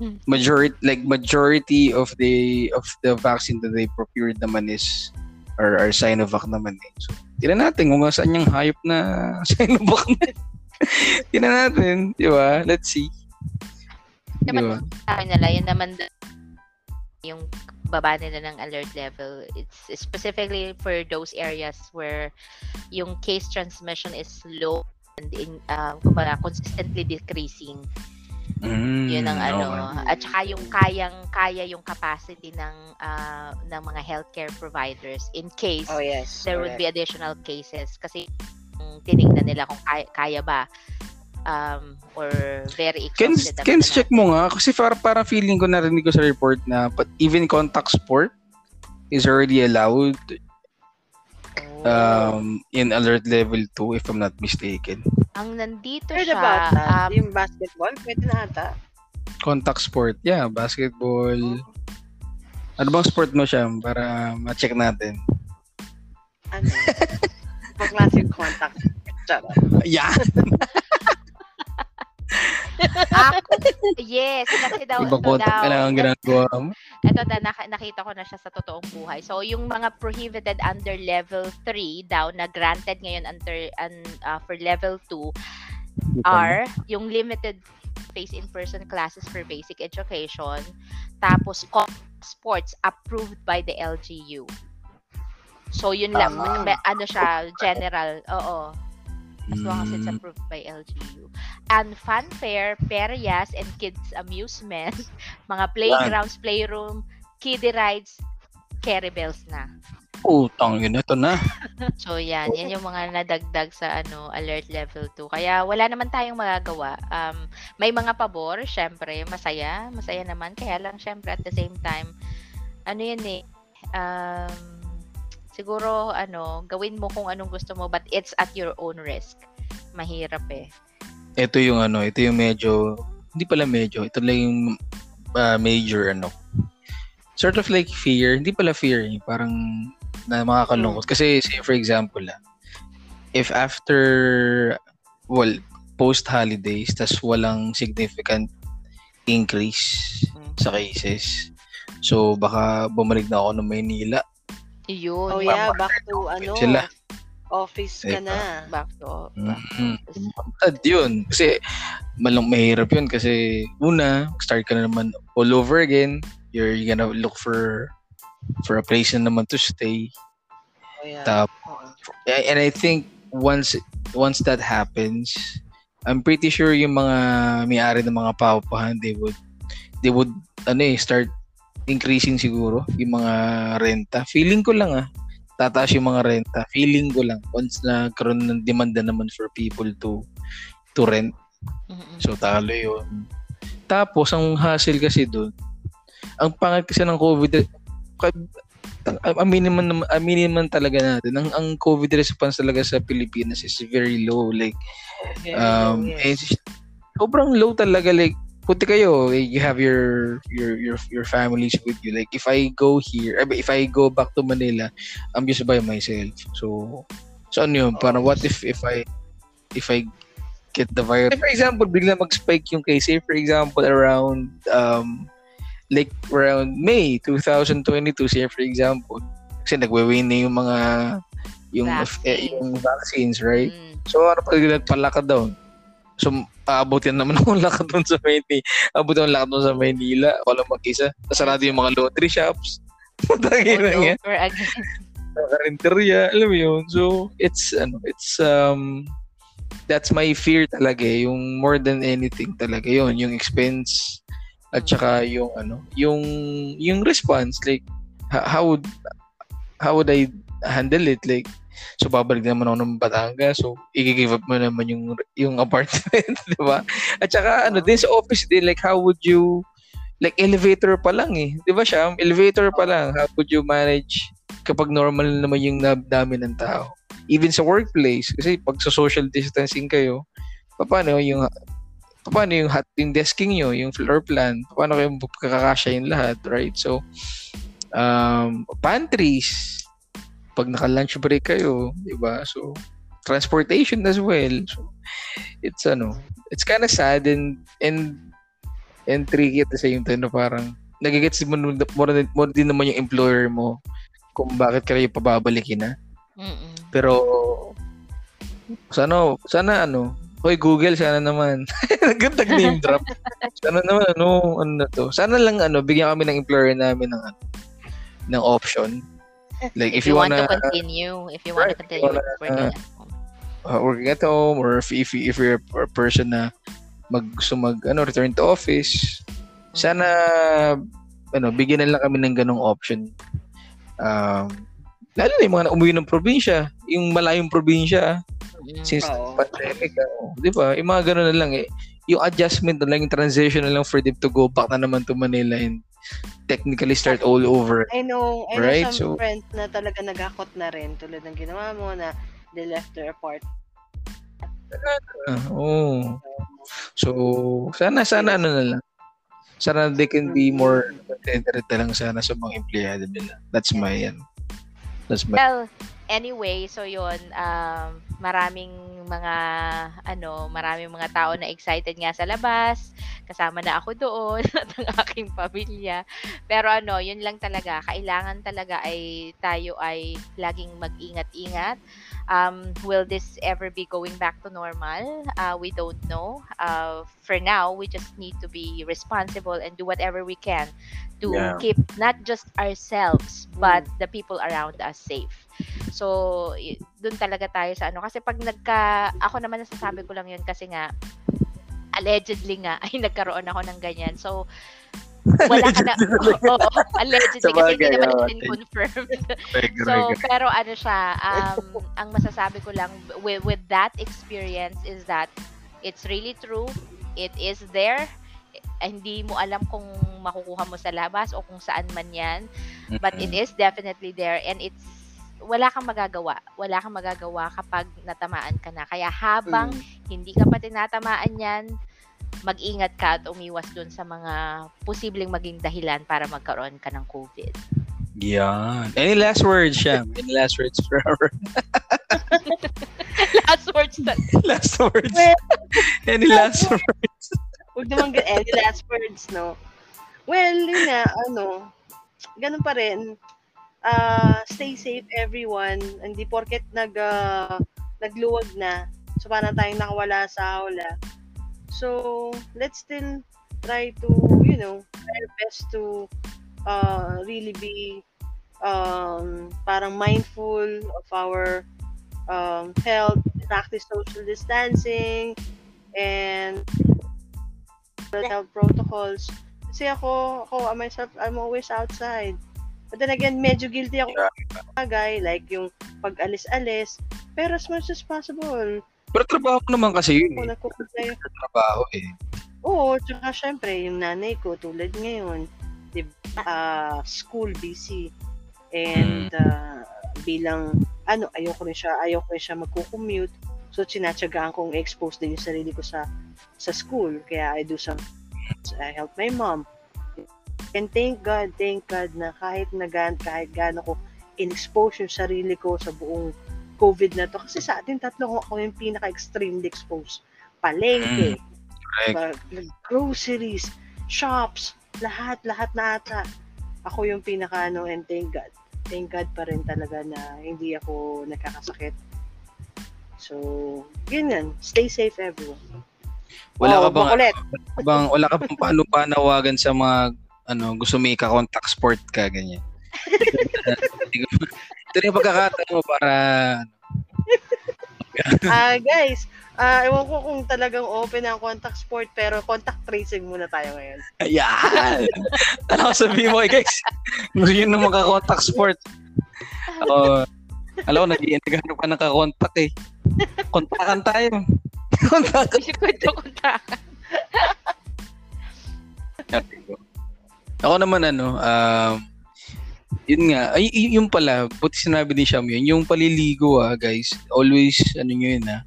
Hmm. majority, like majority of the of the vaccine that they procured naman is are, are Sinovac naman eh. So, tingnan natin kung saan yung hype na Sinovac na. tingnan natin, di ba? Let's see. Naman ba? sabi nila, yun naman yung baba nila ng alert level. It's specifically for those areas where yung case transmission is low and in, uh, kumbaga, consistently decreasing. Mm, Yun ang ano. okay. At saka yung kayang kaya yung capacity ng ah, ng mga healthcare providers in case Oh, yes. there would be additional cases kasi mm, tinignan nila kung kaya, kaya ba um, or very exhausted Ken kailangan. check mo nga kasi para para feeling ko narinig ko sa report na but even contact sport is already allowed. Um in alert level 2 if I'm not mistaken. ang nandito Heard siya, about that. um, yung basketball, pwede na ata. Contact sport, yeah, basketball. Ano bang sport mo siya para ma-check natin? Ano? Pag klaseng contact. Charot. Yeah. Ako, yes, kasi daw, ito contact daw, kailangan ginagawa mo. ito na nak- nakita ko na siya sa totoong buhay. So, yung mga prohibited under level 3 daw na granted ngayon under un- uh, for level 2 are yung limited face in-person classes for basic education, tapos sports approved by the LGU. So, yun lang. Ah. Ano siya, general. Oo. As long as it's Mm, approved by LGU. And funfair, ferias, and kids amusement, mga playgrounds, playroom, kiddie rides, carry bells na. Putang yun, ito na. So yan, yan yung mga nadagdag sa ano alert level 2. Kaya wala naman tayong magagawa. Um, may mga pabor, syempre, masaya, masaya naman. Kaya lang syempre at the same time, ano yan eh, um, siguro ano, gawin mo kung anong gusto mo but it's at your own risk. Mahirap eh. Ito yung ano, ito yung medyo, hindi pala medyo, ito lang yung uh, major ano. Sort of like fear, hindi pala fear, eh, parang na makakalungkot. Kasi say for example, ah, if after, well, post-holidays, tas walang significant increase Mm. sa cases, so baka bumalik na ako ng Maynila. Yun. Oh yeah, back to ano, Sila. office ka Diba? na. Back to, Mhm. Tad yun. Kasi malang mahirap yun kasi una, start ka na naman all over again. You're gonna look for for a place na naman to stay. Oh yeah. Tap. Oo. And I think once once that happens, I'm pretty sure yung mga may-ari ng mga paupahan, they would they would ano eh, start increasing siguro yung mga renta. Feeling ko lang ah, tataas yung mga renta. Feeling ko lang once na karoon ng demanda naman for people to to rent. So talo yun. Tapos ang hassle kasi doon, ang pangat kasi ng COVID, aminin man, aminin man talaga natin, ang, ang COVID response talaga sa Pilipinas is very low. Like, um, yes. eh, sobrang low talaga. Like, puti kayo, eh, you have your, your, your, your families with you. Like, if I go here, eh, if I go back to Manila, I'm just by myself. So, so ano yun, parang what if, if I, if I get the virus. For example, bigla mag-spike yung case. Say, for example, around um, like around May 2022, say for example. Kasi nagwe-wane na yung mga yung Vaccines. eh, yung vaccines, right? Mm. So ano pag nagpalakad doon? So aabutin naman ako lakad doon sa Maynila. Aabutin ako lakad doon sa Maynila. Lang mag-isa. Nasarado yung mga laundry shops. Putangin na yan. Karinterya. Alam mo yun. So it's ano, it's um that's my fear talaga eh. Yung more than anything talaga yun. Yung expense at saka yung ano, yung yung response like how would how would I handle it like so babalik naman ako ng Batangas. So i-give up mo naman yung yung apartment di ba? At saka ano din sa office din like how would you like elevator pa lang eh. Di ba siya? Elevator pa lang. How would you manage kapag normal naman yung dami ng tao? Even sa workplace kasi pag sa social distancing kayo paano yung paano yung hot yung desking nyo, yung floor plan, paano kayo kakakasya yung lahat, right? So, um, pantries, pag naka-lunch break kayo, di ba? So, transportation as well. So, it's ano, it's kind of sad and, and, and tricky at the same time na parang, nagigets mo more, than, more din naman yung employer mo kung bakit kayo pababalikin na. Mm-mm. Pero, sana, sana ano, Hoy Google, sana naman. Nagtag name drop. Sana naman, ano, ano na to. Sana lang, ano, bigyan kami ng employer namin ng, ano, ng option. Like, If, if, you, want wanna, to continue, if you want to continue wanna, working at home. uh, working at home, or if, if, if you're a person na mag, gusto mag, ano, return to office, sana, ano, bigyan na lang kami ng ganong option. Um, lalo na yung mga umuwi ng probinsya, yung malayong probinsya, Mm. since Oo. pandemic, ano, di ba? Yung mga ganun na lang eh. Yung adjustment na lang, yung transition na lang for them to go back na naman to Manila and technically start all over. I know, I know Right, some so- friends na talaga nagakot na rin tulad ng ginawa mo na they left their apart. Ah, oh. So, sana, sana ano na lang. Sana they can be more considerate na lang sana sa mga empleyado nila. That's my, ano. That's my, Well, anyway, so yun, um, maraming mga, ano, maraming mga tao na excited nga sa labas. Kasama na ako doon at ang aking pamilya. Pero ano, yun lang talaga. Kailangan talaga ay tayo ay laging mag-ingat-ingat. Um, will this ever be going back to normal? Uh, we don't know. Uh, for now, we just need to be responsible and do whatever we can to Yeah. keep not just ourselves but the people around us safe. So, dun talaga tayo sa ano. Kasi pag nagka, ako naman nasasabi ko lang yun kasi nga, allegedly nga, ay nagkaroon ako ng ganyan. So, wala ka na, oo, allegedly, kasi hindi naman oo. din confirmed. So, pero ano siya, um, ang masasabi ko lang with, with that experience is that it's really true. It is there. Hindi mo alam kung makukuha mo sa labas o kung saan man yan. But it is definitely there and it's wala kang magagawa. Wala kang magagawa kapag natamaan ka na. Kaya habang hindi ka pa tinatamaan yan, mag-ingat ka at umiwas dun sa mga posibleng maging dahilan para magkaroon ka ng COVID. Yan. Any last words, Sham? Any last words for our Last words na. last words? Well, Any last words? Huwag naman any last words, no? Well, yun nga, ano, ganun pa rin. Ah, stay safe, everyone. Hindi porket nag, ah, nagluwag na. So, parang tayong nakawala sa aula. So, let's still try to, you know, try our best to uh, really be um, parang mindful of our um, health, practice social distancing, and health protocols. Kasi ako, ako, I myself, I'm always outside. But then again, medyo guilty ako bagay, like yung pag-alis-alis. Pero as much as possible, Pero trabaho ko naman kasi yun eh. Trabaho eh. oo, tsaka syempre, yung nanay ko, tulad ngayon, di ba, ah, school busy. And ah, bilang, ano, ayoko rin siya, ayoko rin siya magko-commute. So, sinatsagaan kong expose din yung sarili ko sa sa school. Kaya I do some, I help my mom. And thank God, thank God na kahit na gan, kahit gaano ko in-expose yung sarili ko sa buong COVID na to. Kasi sa atin tatlo ako yung pinaka-extremely exposed. Palengke, ba- groceries, shops, lahat, lahat na ata. Ako yung pinaka ano, and thank God. Thank God pa rin talaga na hindi ako nagkakasakit. So, yun yan. Stay safe everyone. Wala Oh, ka bang, makulit. bang wala ka bang paano panawagan sa mga ano gusto may ka-contact sport ka ganyan. Ito na yung pagkakataon mo para Ah, guys, ah ewan ko kung talagang open ang contact sport pero contact tracing muna tayo ngayon. Ayan! Ano ko sabihin mo, eh, guys? Gusto nyo na maka-contact sport. Ako, alam ko, nag-iinagano pa ng ka-contact eh. Kontakan tayo. Kontakan Kasi kwento ko ta. tayo. Ako naman ano, um, yun nga, ay, yung pala, buti sinabi din siya yun, yung paliligo ah, guys, always, ano nyo yun ah,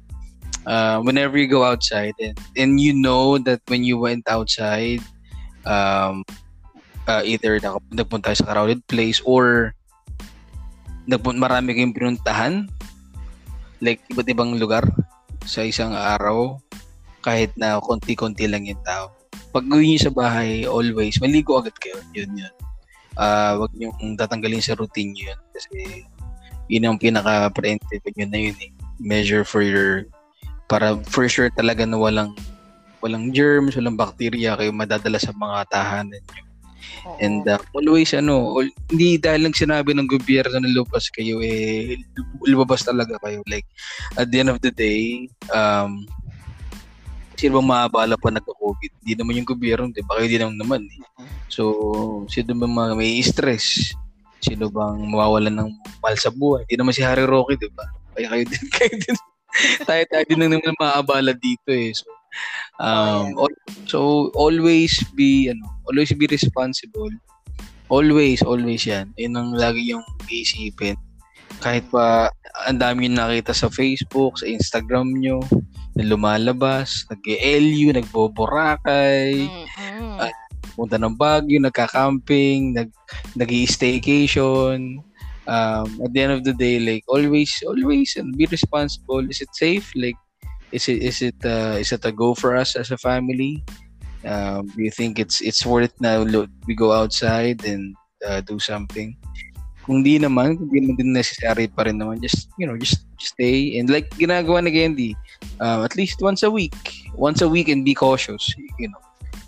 uh, whenever you go outside, and, and you know that when you went outside, um, uh, either nagpunta sa crowded place or nagpun marami kayong pinuntahan, like iba't ibang lugar sa isang araw, kahit na konti-konti lang yung tao. Pag uwi niyo sa bahay, always, maligo agad kayo. Yun yun. Ah, wag niyo tatanggalin sa routine niyo yun. Kasi yun ang pinaka-preemptive nyo na yun eh. Measure for your, para for sure talaga na walang walang germs, walang bacteria kayo madadala sa mga tahanan niyo. And uh, always ano, hindi dahil lang sinabi ng gobyerno na lumabas kayo eh lumabas talaga kayo like at the end of the day um sino bang maabala pa nagka-COVID? Hindi naman yung gobyerno, di ba? Kayo din naman naman. Eh. So, sino bang mga may stress? Sino bang mawawalan ng mahal sa buhay? Hindi naman si Harry Roque, di ba? Kaya kayo din, kayo din. tayo, tayo din naman maabala dito eh. So, um, al- so always be, ano, always be responsible. Always, always yan. Yun ang lagi yung isipin. Kahit pa ang dami yung nakita sa Facebook, sa Instagram nyo, lumalabas, nag-LU, nagboborakay, Mm-mm. Ah, punta ng Baguio, nagka-camping, nag nag staycation Um, at the end of the day, like always, always, and be responsible. Is it safe? Like, is it is it uh, is it a go for us as a family? Um, do you think it's it's worth it now? Look, we go outside and uh, do something. Kung di naman, kung di naman din necessary pa rin naman, just, you know, just, just stay. And like ginagawa ni Candy, um, at least once a week. Once a week and be cautious. You know.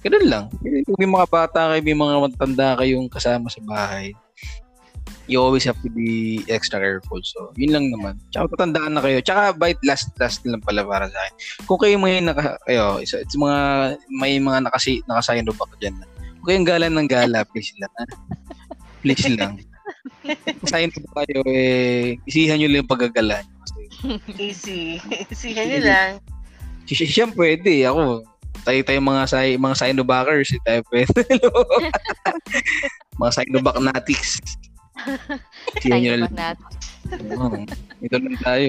Ganun lang. Kung may mga bata kayo, may mga matanda kayong kasama sa bahay, you always have to be extra careful. So, yun lang naman. Tsaka patandaan na kayo. Tsaka bite last last lang pala para sa akin. Kung kayo may naka, kayo, isa, it's mga, may mga nakasi, nakasign up ako dyan. Kung kayong gala ng gala, please lang. ha? Please lang. Sign up kayo, eh, isihan nyo lang yung paggagala nyo. Kasi, Easy. Easyhan nyo lang. si siya pwede. Ako, tayo tayo mga say mga Sinobackers, eh, tayo pwede. mga Sinoback natics. Siya nyo lang. Ito lang tayo.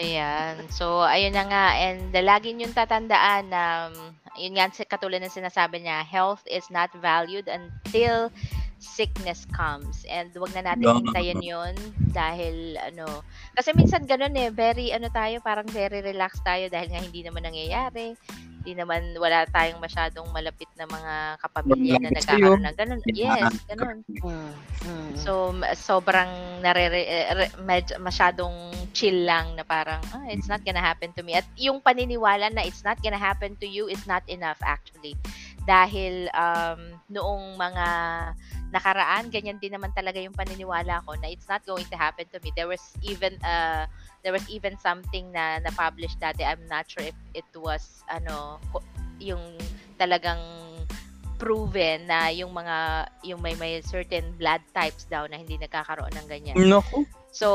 Ayan. So, ayun na nga. And uh, lagi niyong tatandaan na, um, yun nga, katulad ng sinasabi niya, health is not valued until sickness comes. And wag na natin No. hintayin yun dahil, ano, kasi minsan ganun eh, very, ano tayo, parang very relaxed tayo dahil nga hindi naman nangyayari. Hindi naman, wala tayong masyadong malapit na mga kapamilya na Malapit sa'yo. nagkakaroon ng ganun. Yes, ganun. Mm. Mm. So, ma- sobrang narere, eh, masyadong chill lang na parang, ah, it's not gonna happen to me. At yung paniniwala na it's not gonna happen to you is not enough actually. Dahil um, noong mga nakaraan, ganyan din naman talaga yung paniniwala ko na it's not going to happen to me. There was even uh, there was even something na na-publish dati. I'm not sure if it was ano yung talagang proven na yung mga yung may may certain blood types daw na hindi nagkakaroon ng ganyan. Naku. So,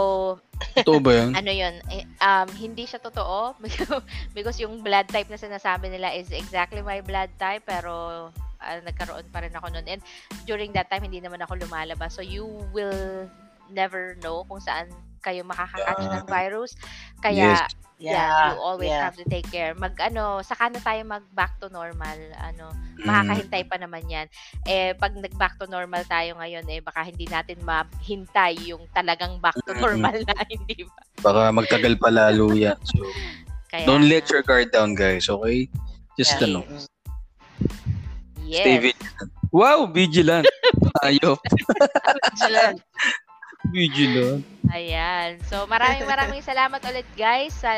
Totoo ba yun? ano yun, eh, um, hindi siya totoo because yung blood type na sinasabi nila is exactly my blood type pero ah, nagkaroon pa rin ako nun. And during that time, hindi naman ako lumalabas. So, you will never know kung saan kayo makakakatch Yeah. ng virus. Kaya Yes. yeah, you always yeah. have to take care. Mag ano, saka na tayo mag back to normal. Ano, Mm. makakahintay pa naman 'yan. Eh pag nag back to normal tayo ngayon eh baka hindi natin mahintay yung talagang back to Mm. normal na, hindi ba? Baka magtagal pa lalo yan. So, Kaya don't let your guard down, guys. Okay? Just Yeah. ano, yes. stay vigilant. Wow, vigilant. Ayop. Vigilant. Vigilant. Ayan. So, maraming maraming salamat ulit guys sa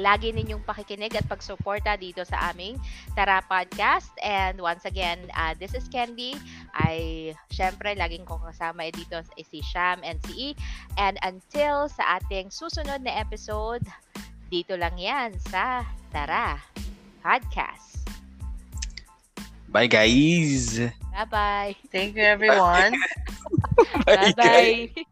lagi ninyong pakikinig at pagsuporta dito sa aming Tara Podcast. And once again, uh, this is Candy. Ay, syempre, laging kong kasama eh dito eh, si Sham and si E. And until sa ating susunod na episode, dito lang yan sa Tara Podcast. Bye, guys. Bye-bye. Thank you, everyone. Bye, guys. Bye-bye.